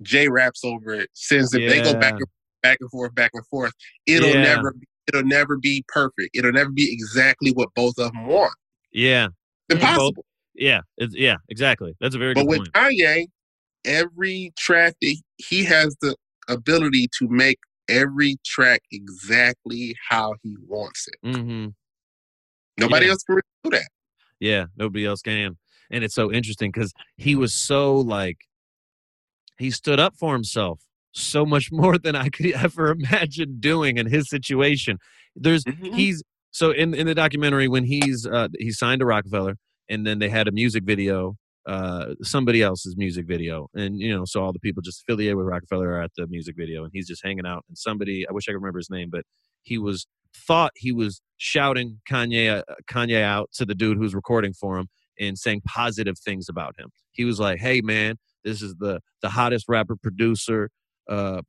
Jay raps over it. Sends it. They go back and back and forth, back and forth. It'll Yeah. never. Be, it'll never be perfect. It'll never be exactly what both of them want. Yeah. It's Yeah, both- impossible. Yeah. It's, yeah. Exactly. That's a very But good with point. Kanye, every track that he has the ability to make every track exactly how he wants it. Mm-hmm. Nobody Yeah. else can really do that. Yeah, nobody else can. And it's so interesting because he was so like he stood up for himself so much more than I could ever imagine doing in his situation. There's Mhm. he's so in in the documentary when he's uh he signed to Roc-A-Fella and then they had a music video uh somebody else's music video and you know so all the people just affiliated with Roc-A-Fella are at the music video and he's just hanging out and somebody I wish I could remember his name but he was thought he was shouting Kanye uh, Kanye out to the dude who's recording for him and saying positive things about him. He was like, "Hey man, this is the the hottest rapper producer uh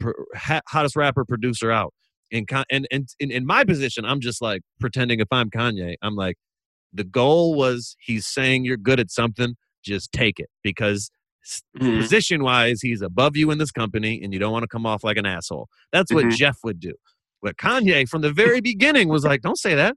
hottest rapper producer out." And Con- and and in, my position, I'm just like pretending if I'm Kanye, I'm like the goal was he's saying you're good at something, just take it because Mhm. position wise, he's above you in this company and you don't want to come off like an asshole. That's what Mhm. Jeff would do. But Kanye from the very beginning was like, don't say that.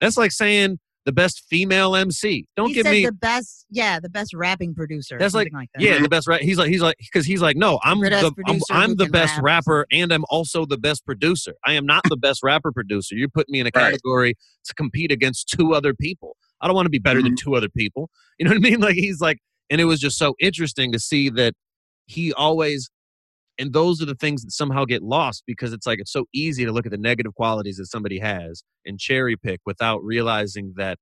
That's like saying the best female MC. Don't he give said me the best, yeah, the best rapping producer. That's like- something like that. yeah, the best rap. He's like, he's like, because he's like, no, I'm Good-ass the, I'm, I'm the best rap rapper, and I'm also the best producer. I am not the best rapper producer. You're putting me in a Right. category to compete against two other people. I don't want to be better than Mm-hmm. two other people. You know what I mean? Like he's like, and it was just so interesting to see that he always, and those are the things that somehow get lost because it's like it's so easy to look at the negative qualities that somebody has and cherry pick without realizing that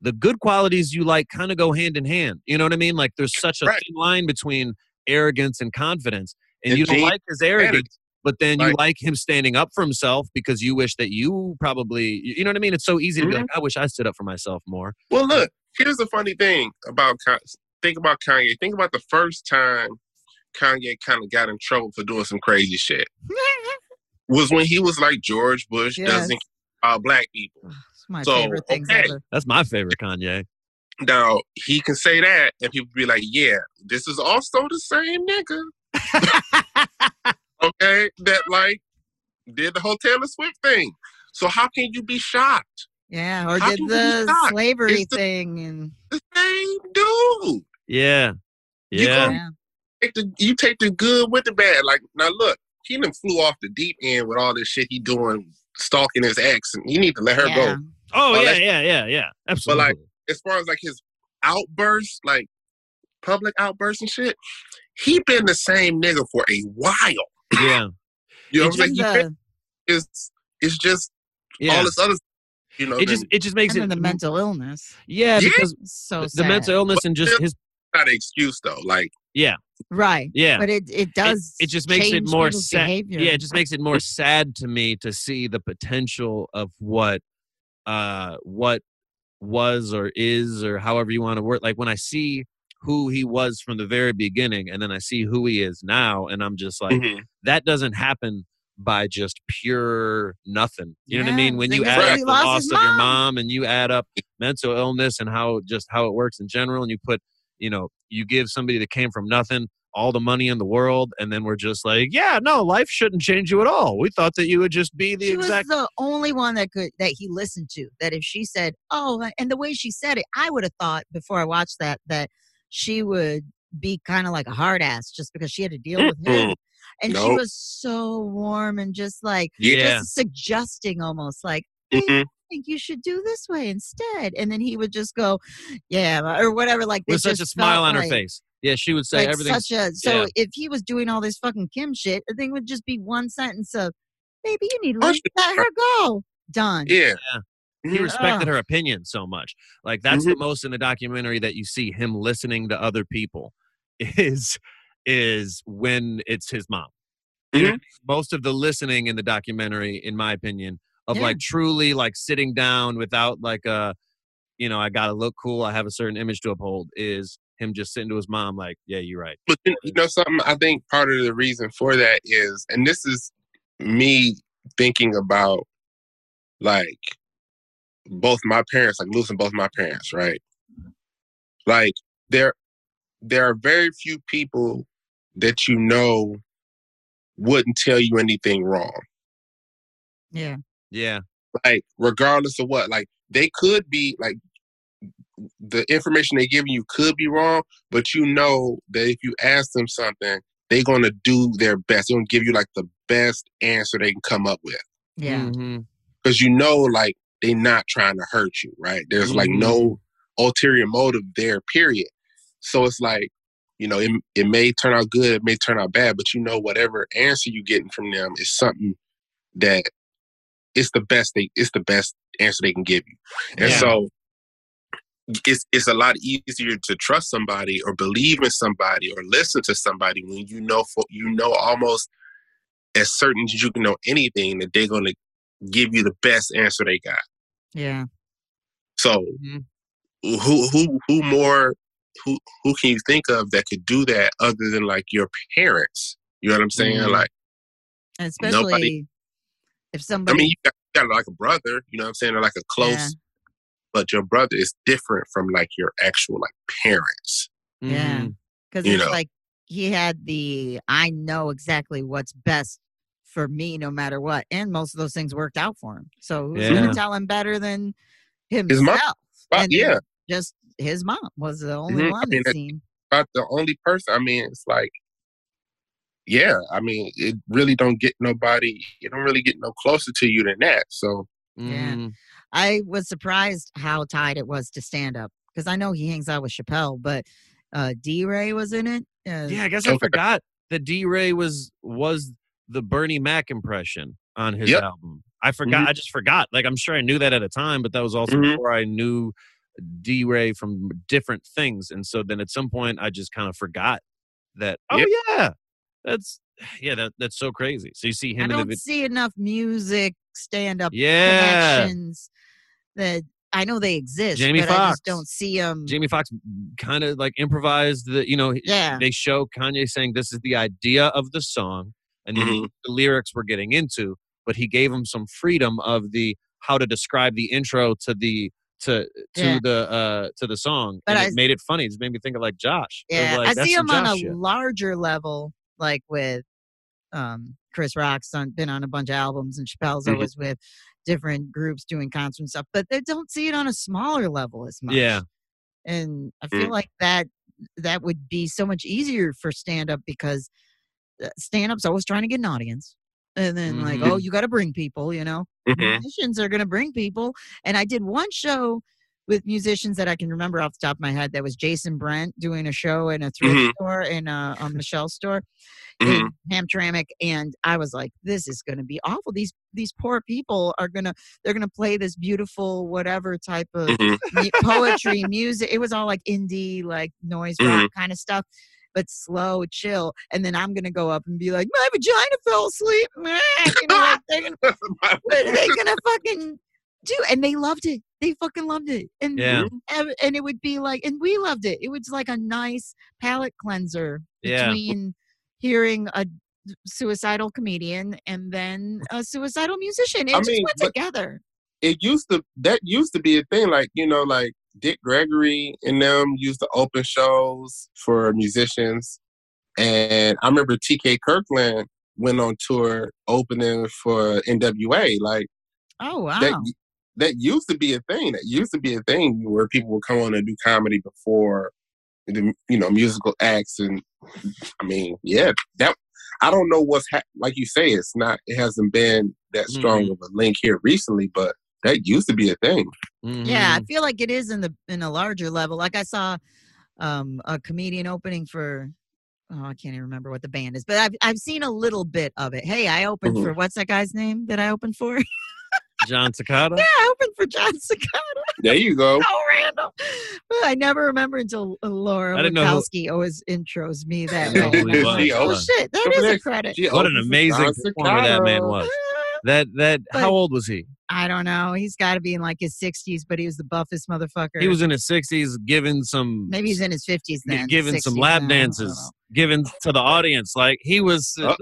the good qualities you like kind of go hand in hand. You know what I mean? Like there's such a Right. thin line between arrogance and confidence. And, And you don't like his arrogance, but then you Right. like him standing up for himself because you wish that you probably, you know what I mean? It's so easy to be Mhm. like, I wish I stood up for myself more. Well, look, here's the funny thing about think about Kanye. Think about the first time Kanye kind of got in trouble for doing some crazy shit. Was when he was like George Bush Yes. doesn't care about black people. It's my So, favorite things okay. ever. That's my favorite Kanye. Now he can say that, and people be like, "Yeah, this is also the same nigga." okay, that like did the whole Taylor Swift thing. So how can you be shocked? Yeah, or How did can you be the slavery It's the- thing and The same dude. Yeah. You Yeah. gonna- yeah. Take the you take the good with the bad. Like now, look, he done flew off the deep end with all this shit he doing, stalking his ex, and you need to let her yeah. go. Oh, Oh, yeah, that's- yeah, yeah, yeah. Absolutely. But like, As far as like his outbursts, like public outbursts and shit, he been the same nigga for a while. yeah. You know It what I'm saying? He And been- the, it's it's just Yeah. all this other, you know. it just it just makes and it the mental illness. yeah, Yeah. because It's so the sad. mental illness and just his not an excuse though. Like right. yeah But it, it does. it just makes it more sad. behavior. Yeah, it just makes it more sad to me to see the potential of what uh what was or is or however you want to word like when I see who he was from the very beginning and then I see who he is now and I'm just like mhm. that doesn't happen by just pure nothing. You know what I mean? When you add up the lost loss his of your mom. mom and you add up mental illness and how just how it works in general and you put, you know, you give somebody that came from nothing all the money in the world and then we're just like, yeah, no, life shouldn't change you at all. We thought that you would just be the she exact was the only one that could that he listened to. That if she said, "Oh," and the way she said it, I would have thought before I watched that that she would be kind of like a hard ass just because she had to deal with him. And she was so warm and just like Yeah. Just suggesting almost like Mhm. Think you should do this way instead. And then he would just go, yeah, uh, or whatever. Like they with such a smile felt on her face. Yeah, she would say like everything's such a so yeah. if he was doing all this fucking Kim shit, the thing would just be one sentence of, "Baby, you need to Oh, let her go." Done. Yeah. he Mhm. respected Ugh. her opinion so much. Like that's the mm-hmm. most in the documentary that you see him listening to other people is is when it's his mom. You know what I mean? Most of the listening in the documentary, in my opinion, of Yeah. like truly like sitting down without like a, you know, I gotta look cool, I have a certain image to uphold, is him just sitting to his mom like, yeah, you're right. But you you know something? I think part of the reason for that is, and this is me thinking about like both my parents, like losing both my parents, right? Like there, there are very few people that you know wouldn't tell you anything wrong. Yeah. Yeah, Like regardless of what, like they could be like the information they're giving you could be wrong, but you know that if you ask them something, they're gonna do their best. They're gonna give you like the best answer they can come up with. Yeah. Mhm. Because you know, like they're not trying to hurt you, right? There's like no ulterior motive there, period. So it's like, you know, it, it may turn out good, it may turn out bad, but you know, whatever answer you're getting from them is something that it's the best they it's the best answer they can give you. And Yeah. so it's it's a lot easier to trust somebody or believe in somebody or listen to somebody when you know for you know almost as certain as you can know anything that they're gonna give you the best answer they got. Yeah. So Mhm. who who who more who who can you think of that could do that other than like your parents? You know what I'm saying? Mhm. Like And especially Nobody- if I mean you got, you got like a brother, you know what I'm saying, or like a close Yeah. but your brother is different from like your actual like parents. Yeah. Because you it's know. like he had the I know exactly what's best for me no matter what, and most of those things worked out for him. So who's Yeah. gonna tell him better than himself? His mom. And yeah, just his mom was the only Mhm. I one mean, that that- seemed. about the only person. I mean, it's like, yeah. I mean, it really don't get nobody. It don't really get no closer to you than that. So Yeah. Mhm. I was surprised how tied it was to stand up because I know he hangs out with Chappelle, but uh, DeRay was in it. Uh, Yeah, I guess I Okay. forgot that DeRay was was the Bernie Mac impression on his Yep. album. I forgot. I just forgot. Like I'm sure I knew that at a time, but that was also Mhm. before I knew DeRay from different things. And so then at some point I just kind of forgot that. Oh Yep. yeah, that's yeah. That that's so crazy. So you see him I in the don't vid- see enough music stand up yeah. connections that I know they exist, Jamie but I just don't see them. Jamie Foxx kind of like improvised the, you know, Yeah. they show Kanye saying this is the idea of the song and then Mhm. the lyrics we're getting into, but he gave him some freedom of the how to describe the intro to the to to Yeah. the uh to the song. But and I- it made it funny. It just made me think of like Josh. Yeah, like, I see him on Josh a shit. larger level, like with um, Chris Rock's on, been on a bunch of albums, and Chappelle's Mhm. always with different groups doing concerts and stuff. But they don't see it on a smaller level as much. Yeah. and I feel Mm. like that that would be so much easier for stand up because stand up's always trying to get an audience. And then like, Mhm. oh, you got to bring people, you know. Mhm. Musicians are going to bring people. And I did one show with musicians that I can remember off the top of my head. That was Jason Brent doing a show in a thrift Mhm. store in a, a Michelle store Mhm. in Hamtramck, and I was like, "This is going to be awful. These these poor people are gonna they're gonna play this beautiful whatever type of Mhm. mu- poetry, music. It was all like indie, like noise rock kind of stuff, but slow, chill. And then I'm gonna go up and be like, my vagina fell asleep. You know, like, they're gonna, what are they gonna fucking do? And they loved it. They fucking loved it. And Yeah. and and it would be like, and we loved it. It was like a nice palate cleanser Yeah. between hearing a suicidal comedian and then a suicidal musician. It I just mean, went together. it used to that used to be a thing. Like you know, like Dick Gregory and them used to open shows for musicians, and I remember T.K. Kirkland went on tour opening for N.W.A. Like Oh wow. that that used to be a thing. That used to be a thing where people would come on and do comedy before the you know musical acts, and I mean, yeah, that I don't know what's ha- like you say. It's not. It hasn't been that strong of a link here recently, but that used to be a thing. Yeah, Mm-hmm. I feel like it is in the in a larger level. Like I saw um a comedian opening for oh I can't even remember what the band is, but I've I've seen a little bit of it. Hey, I opened Mhm. for what's that guy's name that I opened for? Jon Secada. yeah, I opened for Jon Secada. There you go. So random. But I never remember until uh, Laura I didn't know who- always intros me that way. who he was, She oh owes- shit, that Come is a credit. She What an amazing John performer that man was. That that But- how old was he? I don't know. He's got to be in like his 60s, but he was the buffest motherfucker. He was in his sixties, giving some maybe he's in his 50s then. giving some 60s lap now, dances, know. giving to the audience. Like he was, like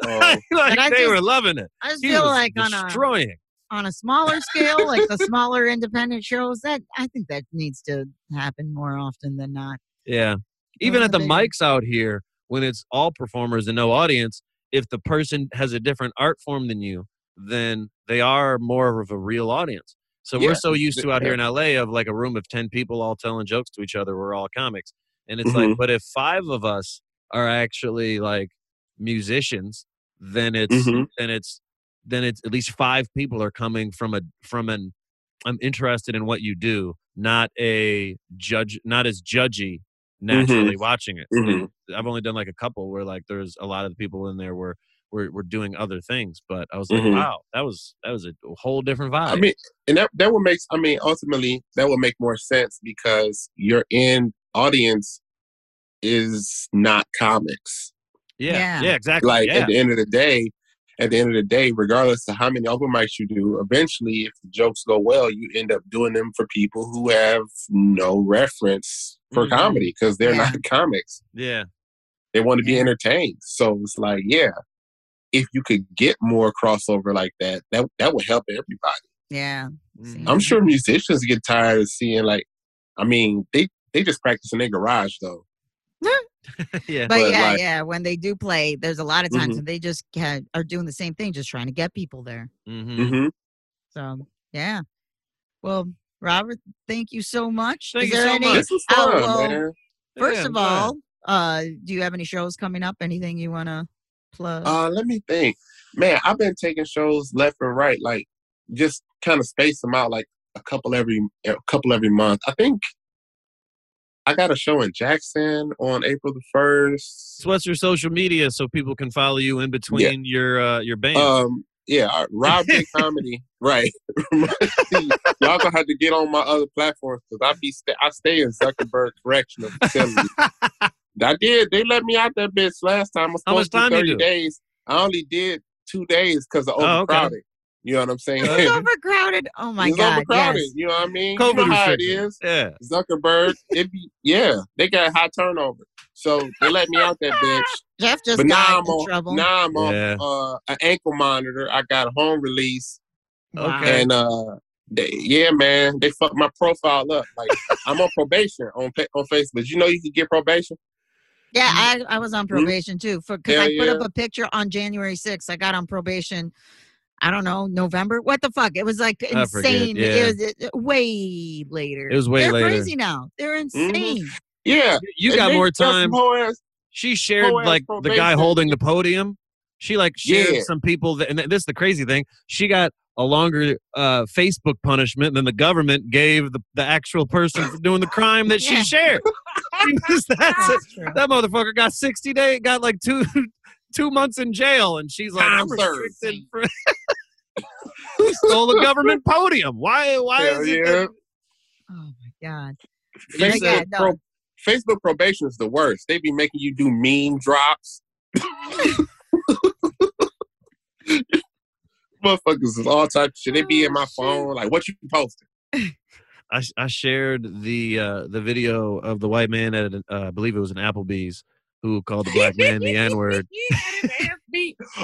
they just- were loving it. I just He feel was like on a destroying. On a smaller scale, like the smaller independent shows, that I think that needs to happen more often than not. Yeah. Even at the big. mics out here, when it's all performers and no audience, if the person has a different art form than you, then they are more of a real audience. So Yeah, we're so used to out here in LA of like a room of 10 people all telling jokes to each other. We're all comics. And it's Mhm. like, but if five of us are actually like musicians, then it's, Mhm. then it's, then it's at least five people are coming from a, from an, I'm interested in what you do, not a judge, not as judgy naturally watching it. Mhm. I've only done like a couple where like there's a lot of the people in there were were, were doing other things, but I was like, Mhm. wow, that was that was a whole different vibe. I mean, and that that would make. I mean, ultimately, that would make more sense because your end audience is not comics. yeah, yeah. yeah, exactly. Like yeah. at the end of the day, at the end of the day, regardless of how many open mics you do, eventually, if the jokes go well, you end up doing them for people who have no reference for Mhm. comedy because they're Yeah. not comics. yeah, They want to be entertained. So it's like, yeah, if you could get more crossover like that, that that would help everybody. Yeah. Mhm. I'm sure musicians get tired of seeing like, I mean, they they just practice in their garage though. yeah, But, But, yeah, like- yeah. When they do play, there's a lot of times Mhm. when they just ca- are doing the same thing, just trying to get people there. Mhm. Mm-hmm. So, yeah. Well, Robert, thank you so much. Thank Is you there so any, much. This is Oh, fun, well, man. First Yeah, of I'm all, uh, do you have any shows coming up? Anything you want to plug? Uh, let me think. Man, I've been taking shows left and right, like just kind of space them out, like a couple every a couple every month. I think I got a show in Jackson on April the first. So what's your social media so people can follow you in between your uh, your band? Um, yeah, uh, Rob J Comedy, right? Y'all gonna have to get on my other platforms because I be sta I stay in Zuckerberg Correctional Facility. I did. They let me out that bitch last time. I was How much supposed to time thirty days. I only did two days because of Oh, overcrowding. You know what I'm saying? it's overcrowded. Oh my it's god! overcrowded. Yes. You know what I mean? COVID you know how it restrictions. is. Yeah. Zuckerberg, it be yeah, they got high turnover. So they let me out that bitch. Jeff just but now got I'm in on trouble. now I'm on Yeah. uh, an ankle monitor. I got a home release. Okay. And uh they, yeah, man, they fucked my profile up. Like I'm on probation on on Facebook. You know you can get probation. Yeah, I, I was on probation too for because I Mm-hmm. Hell put up a picture on January 6th. I got on probation. I don't know November. What the fuck? It was like insane. yeah. It was way later. It was way They're later. crazy now. They're Mm-hmm. insane. Yeah, You And got more time. ass- She shared whole ass like the guy holding the podium. She like shared Yeah. some people that, and this is the crazy thing. She got a longer uh, Facebook punishment than the government gave the, the actual person for doing the crime that she Yeah. shared. She was- that's. That's true. That motherfucker got 60 days, got like two two months in jail, and she's like, Time I'm served. restricted for who stole the government podium? Why why Hell is it yeah. that- Oh my god. You Yeah, Facebook, no. pro- Facebook probation is the worst. They be making you do meme drops. Motherfuckers is all type of shit. They be in Oh, my phone like, what you posting? I, I shared the uh, the video of the white man at an, uh, I believe it was an Applebee's who called the black man the N word.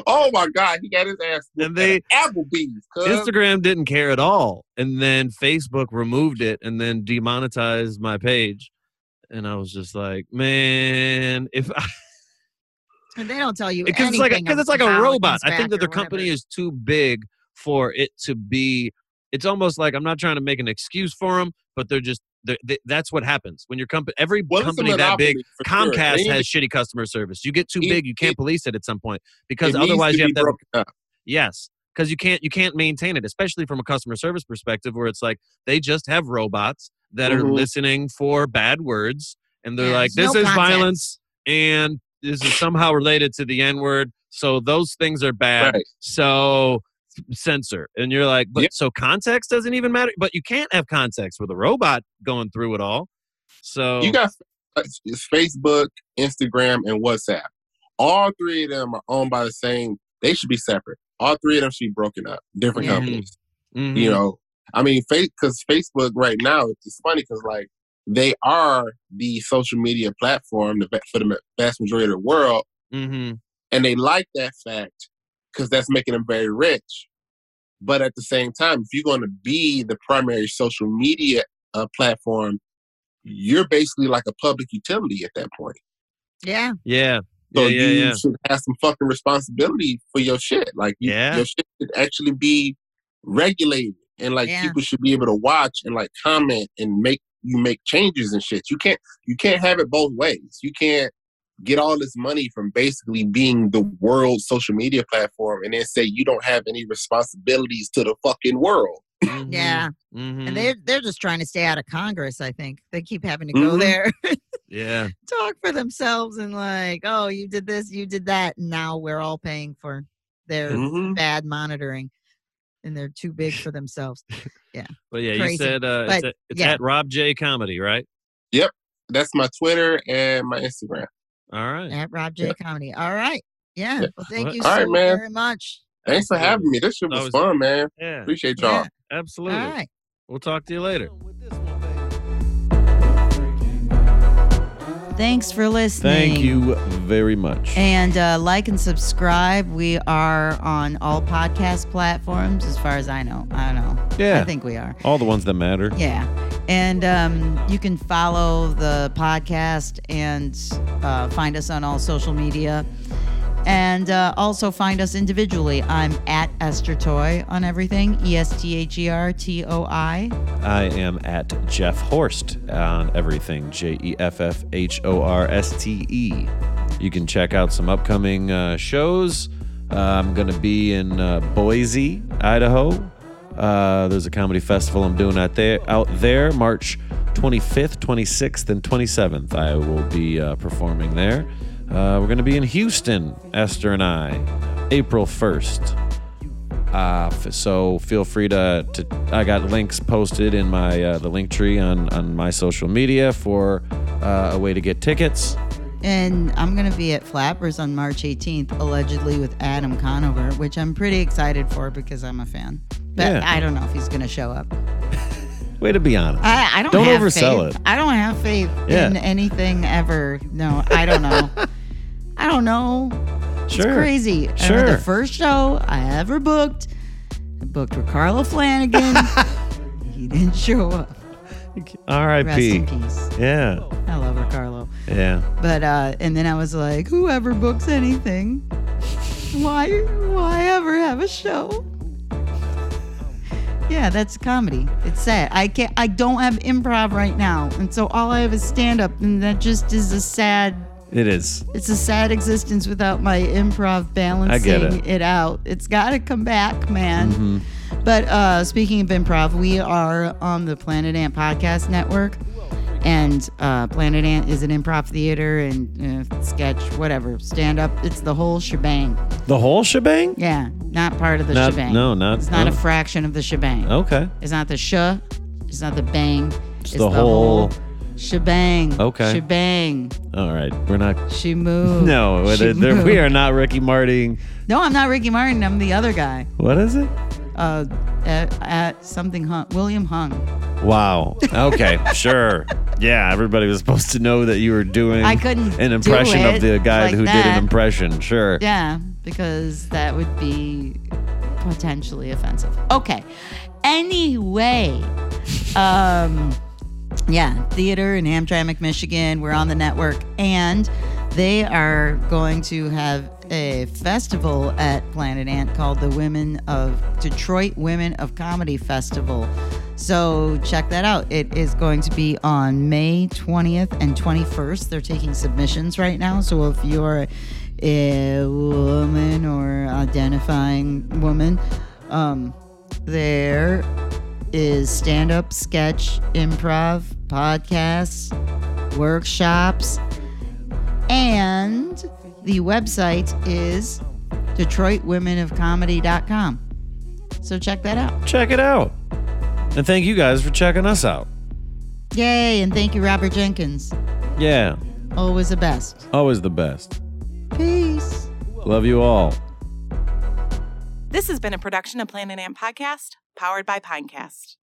Oh my god, he got his ass. And they- Applebee's. cuz. Instagram didn't care at all, and then Facebook removed it and then demonetized my page, and I was just like, man, if I. And they don't tell you because it's like because it's like a robot. I think that their or whatever. company is too big for it to be. It's almost like I'm not trying to make an excuse for them, but they're just they're, that's what happens when your company every Well, it's company that big monopoly for sure. Comcast They has shitty customer service. You get too It- big, you can't it- police it at some point because otherwise you have be to have, broken up. yes. because you can't you can't maintain it, especially from a customer service perspective, where it's like they just have robots that are Mhm. listening for bad words, and they're Yeah, like, "This no is context. violence, and this is somehow related to the N word, so those things are bad." Right. So censor, and you're like, "But Yep. so context doesn't even matter." But you can't have context with a robot going through it all. So You got Facebook, Instagram, and WhatsApp. All three of them are owned by the same. They should be separate. All three of them should be broken up, different Yeah. companies. Mhm. You know, I mean, because Facebook right now it's funny because like they are the social media platform for the vast majority of the world, Mhm. and they like that fact because that's making them very rich. But at the same time, if you're going to be the primary social media uh, platform, you're basically like a public utility at that point. Yeah. yeah, So yeah, yeah, you yeah. should have some fucking responsibility for your shit. Like you, Yeah. your shit should actually be regulated, and like Yeah. people should be able to watch and like comment and make you make changes and shit. You can't you can't have it both ways. You can't get all this money from basically being the world's social media platform and then say you don't have any responsibilities to the fucking world. Mhm. Yeah. Mhm. And they're they're just trying to stay out of Congress, I think. They keep having to go Mhm. there, yeah. talk for themselves and like, oh, you did this, you did that, and now we're all paying for their Mhm. bad monitoring. And they're too big for themselves. Yeah. But yeah, you said uh, But, it's, at, it's yeah. at Rob J Comedy, right? Yep. That's my Twitter and my Instagram. All right. At Rob J Comedy. All right. Yeah. Yeah. Well, thank Well, you all right, so man. very much. Thanks for having me. This shit was was- fun, man. Yeah, Appreciate y'all. Yeah. absolutely. All right. We'll talk to you later. Thanks for listening. Thank you very much. And uh, like and subscribe. We are on all podcast platforms, as far as I know. I don't know. Yeah. I think we are. All the ones that matter. Yeah. And um, you can follow the podcast and uh, find us on all social media. And uh, also find us individually. I'm at Esther Toi on everything. E S T H E R T O I. I am at Jeff Horste on everything. J E F F H O R S T E. You can check out some upcoming uh, shows. Uh, I'm going to be in uh, Boise, Idaho. Uh, there's a comedy festival I'm doing out there, out there March 25th, 26th, and 27th. I will be uh, performing there. Uh, we're going to be in Houston, Esther and I, April 1st. Uh, f- so feel free to, to I got links posted in my uh, the link tree on on my social media for uh, a way to get tickets. And I'm going to be at Flappers on March 18th, allegedly with Adam Conover, which I'm pretty excited for because I'm a fan. But Yeah. I don't know if he's going to show up. Way to be honest. I, I don't, Don't have oversell faith. it. I don't have faith Yeah. in anything ever. No, I don't know. I don't know. sure. It's crazy. I Sure. the first show I ever booked, I booked Ricardo Flanagan. he didn't show up. Rest R.I.P. in peace. Yeah. I love Ricardo. Yeah. But uh, and then I was like, whoever books anything, why why ever have a show? Yeah, that's comedy. It's sad. I can't. I don't have improv right now, and so all I have is stand up, and that just is a sad. It is. It's a sad existence without my improv balancing it. out. It's got to come back, man. Mhm. But uh, speaking of improv, we are on the Planet Ant Podcast Network. And uh, Planet Ant is an improv theater and uh, sketch, whatever, stand up. It's the whole shebang. The whole shebang? Yeah, not part of the Not- shebang. no, not- It's not no. a fraction of the shebang. Okay. It's not the sh. It's not the bang. It's, the whole- shebang. Okay. Shebang. All right. We're not. She moved. No, She there- there- we moved. are not Ricky Martin. No, I'm not Ricky Martin. I'm the other guy. What is it? Uh, at, at something Hung. William Hung. Wow. Okay. sure. Yeah. Everybody was supposed to know that you were doing I couldn't an impression of the guy like who did an impression. Sure. Yeah, because that would be potentially offensive. Okay. Anyway, um, yeah, theater in Hamtramck, Michigan. We're on the network, and they are going to have a festival at Planet Ant called the Women of Detroit Women of Comedy Festival. So check that out. It is going to be on May 20th and 21st. They're taking submissions right now. So if you're a woman or identifying woman, um, there is stand up, sketch, improv, podcasts, workshops, and the website is DetroitWomenOfComedy.com. So check that out. Check it out. And thank you guys for checking us out. Yay, and thank you, Robert Jenkins. Yeah, Always the best. always the best. Peace. Love you all. This has been a production of Planet Ant Podcast, powered by Pinecast.